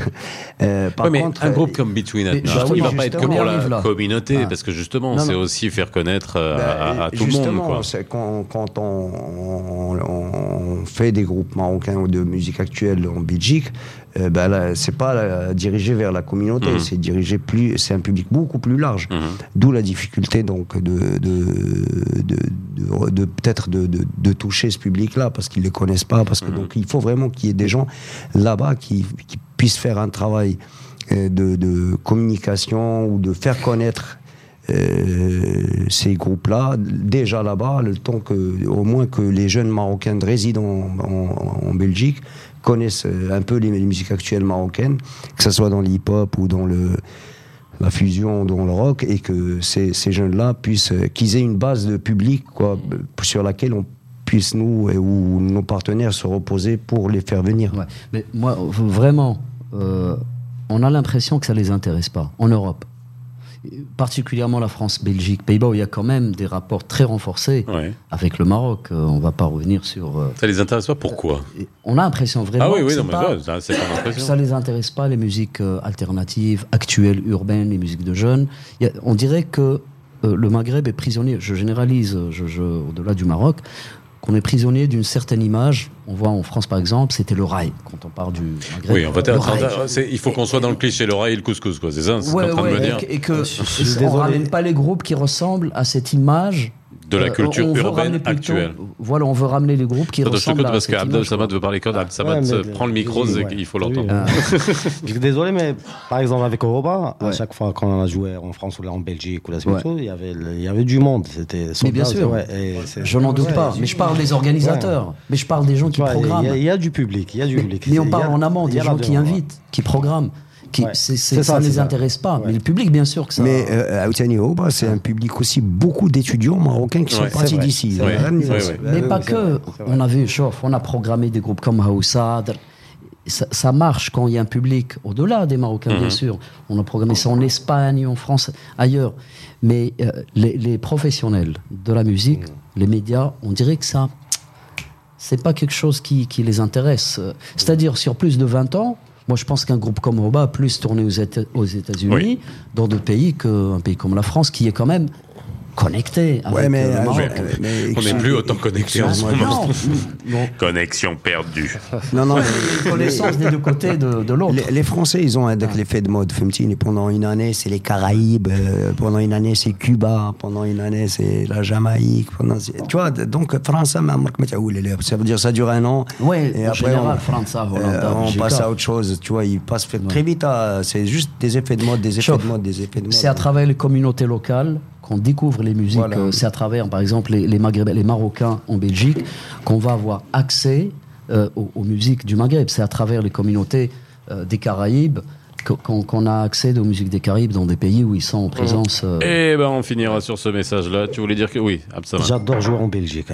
Euh, par Ouais, mais contre, un groupe euh, comme Between il va pas être que pour la communauté, Ah. parce que justement, c'est aussi faire connaître euh, Ben, à, à tout le monde. Quoi. quand, quand on, on- on fait des groupes marocains ou de musique actuelle en Belgique, euh, là, c'est pas dirigé vers la communauté, Mhm. c'est dirigé plus, c'est un public beaucoup plus large. Mhm. D'où la difficulté donc de, de, de, de- de- peut-être de, toucher ce public-là parce qu'ils les connaissent pas, parce que donc il faut vraiment qu'il y ait des gens là-bas qui, qui puissent faire un travail de, de communication ou de faire connaître euh, ces groupes-là, déjà là-bas, le temps que, au moins que les jeunes Marocains résidant en, en- Belgique connaissent euh, un peu les, musiques actuelles marocaines, que ce soit dans le hip-hop ou dans le, la fusion, dans le rock, et que ces, jeunes-là puissent, euh, qu'ils aient une base de public, quoi, euh, sur laquelle on puisse, nous, et- ou nos partenaires, se reposer pour les faire venir. Mais moi, vraiment, euh, on a l'impression que ça les intéresse pas en Europe. Particulièrement la France, Belgique, Pays-Bas, où il y a quand même des rapports très renforcés Ouais. avec le Maroc. Euh, on va pas revenir sur. euh, Ça les intéresse pas Pourquoi? Et on a l'impression vraiment. Ah oui, que oui, c'est non, mais pas- ça, pas ça les intéresse pas les musiques euh, alternatives, actuelles, urbaines, les musiques de jeunes. A- on dirait que euh, le Maghreb est prisonnier. Je généralise, euh, je, je- au-delà du Maroc, qu'on est prisonnier d'une certaine image. On voit en France, par exemple, c'était le rail quand on parle du Maghreb. Oui, en fait, Le attends, rail. attends, c'est- il faut qu'on soit dans le cliché, le rail et le couscous, quoi. C'est ça, c'est ce que Ouais, t'es en train de ouais, me dire. et que, et on désolé. ramène pas les groupes qui ressemblent à cette image De la Euh, culture veut urbaine actuelle. Voilà, on veut ramener les groupes qui Attends, je te ressemblent coupe à parce qu'Abdel Samad veut parler. Quand Abdel Samad euh, prend le micro, qu'il faut l'entendre. Suis désolé, mais par exemple avec Europa, à chaque fois quand on a joué en France ou là en Belgique ou là, Ouais. il y avait il y avait du monde. C'était Mais bien sûr. ouais, et c'est- Je n'en doute ouais, pas, mais je parle des organisateurs, mais je parle des gens qui il programment. Il y, a du public, il y a du Mais, public. mais on Il parle en amont il y des a gens la qui invitent, qui programment. Qui, Ouais. c'est- c'est- C'est ça ça, ne les ça. intéresse pas. Ouais. Mais le public, bien sûr que ça. Mais euh, à Oba, c'est un public aussi beaucoup d'étudiants marocains qui Ouais, sont partis d'ici. mais pas que. On a vu, chauffe, on a programmé des groupes comme Haoussa. ça, ça marche quand il y a un public au-delà des Marocains, bien sûr. On a programmé ça en Espagne, en France, ailleurs. Mais euh, les, les professionnels de la musique, les médias, on dirait que ça, c'est pas quelque chose qui, qui les intéresse. Euh, C'est-à-dire, sur plus de 20 ans, moi je pense qu'un groupe comme Roba a plus tourné aux, Éta- aux États-Unis, Oui. dans d'autres pays qu'un pays comme la France, qui est quand même connecté avec Ouais, mais, le Maroc. mais- mais- On n'est plus autant connectés en ce moment. Connexion perdue. Non, non, connaissance des deux côtés de, de l'autre. Les, les Français, ils ont un avec l'effet de mode. Fumtini, pendant une année, c'est les Caraïbes. euh, pendant une année, c'est Cuba. Pendant une année, c'est la Jamaïque. Pendant, tu vois, donc, France, ça veut dire ça dure un an. Ouais, et en après, général, on, France, ça, euh, on passe à autre chose. Tu vois, ils passent très vite. à- C'est juste des effets de mode, des effets Chauffe. de mode, des effets de mode. C'est à travers les communautés locales qu'on découvre les musiques. Voilà. euh, C'est à travers, par exemple, les, les, Maghrébins- les Marocains en Belgique qu'on va avoir accès euh, aux, aux musiques du Maghreb. C'est à travers les communautés euh, des Caraïbes que- qu'on a accès aux musiques des Caraïbes dans des pays où ils sont en présence. Eh ben, on finira sur ce message-là. Tu voulais dire que oui, Absalom. J'adore jouer en Belgique,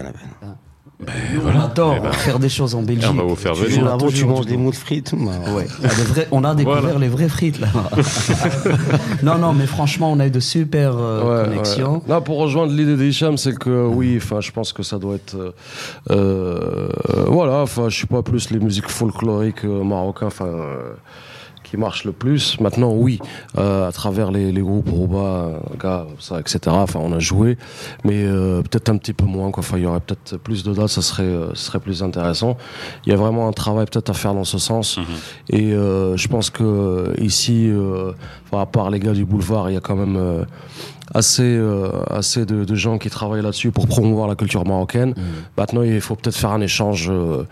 Annabelle. on adore faire des choses en Belgique. on va vous faire Tu venir. Là-bas, tu manges des moules frites. bah, Ouais. Ah, vrais- on a découvert Voilà. les vraies frites là. non, non, mais franchement, on a eu de super euh, Ouais, connexions. ouais. Là, pour rejoindre l'idée d'Hicham, c'est que oui, enfin, je pense que ça doit être, euh, euh, voilà, enfin, je sais pas plus les musiques folkloriques euh, marocains, enfin, euh, qui marchent le plus. Maintenant, oui, euh, à travers les, les groupes Roba, gars, ça, etc. Enfin, on a joué, mais euh, peut-être un petit peu moins. Quoi. Enfin, il y aurait peut-être plus de dates, ça serait, euh, serait plus intéressant. Il y a vraiment un travail peut-être à faire dans ce sens. Et euh, je pense que ici, enfin, à part les gars du boulevard, il y a quand même assez, euh, assez de, de gens qui travaillent là-dessus pour promouvoir la culture marocaine. Maintenant, il faut peut-être faire un échange euh,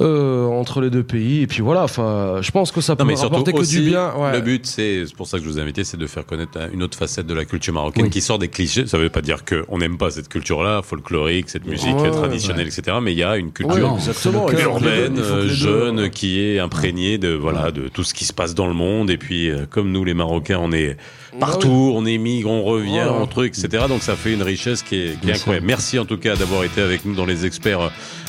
euh, entre les deux pays. Et puis voilà, enfin, je pense que ça peut Non, mais rapporter que aussi, du bien. ouais. le but, c'est c'est pour ça que je vous ai invité, c'est de faire connaître une autre facette de la culture marocaine Oui. qui sort des clichés. Ça veut pas dire qu'on n'aime pas cette culture-là, folklorique, cette musique Ouais, traditionnelle, etc. Mais il y a une culture deux- urbaine, deux, jeune, qui est imprégnée de voilà de tout ce qui se passe dans le monde. Et puis, euh, comme nous, les Marocains, on est partout, on émigre, on revient, on truc, etc. Donc ça fait une richesse qui est, qui est incroyable. Merci en tout cas d'avoir été avec nous dans les experts euh,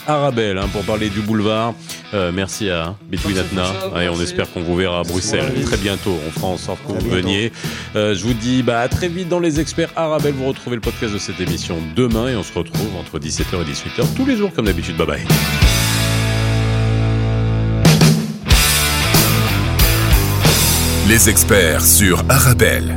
Arabelle hein, pour parler du boulevard. Euh, merci à Between Atna. Et on espère qu'on vous verra à Bruxelles Merci. très bientôt. On fera en sorte que vous veniez. Euh, je vous dis bah, à très vite dans les experts Arabelle. Vous retrouvez le podcast de cette émission demain et on se retrouve entre 17h et 18h tous les jours comme d'habitude. Bye bye. Les experts sur Arabelle.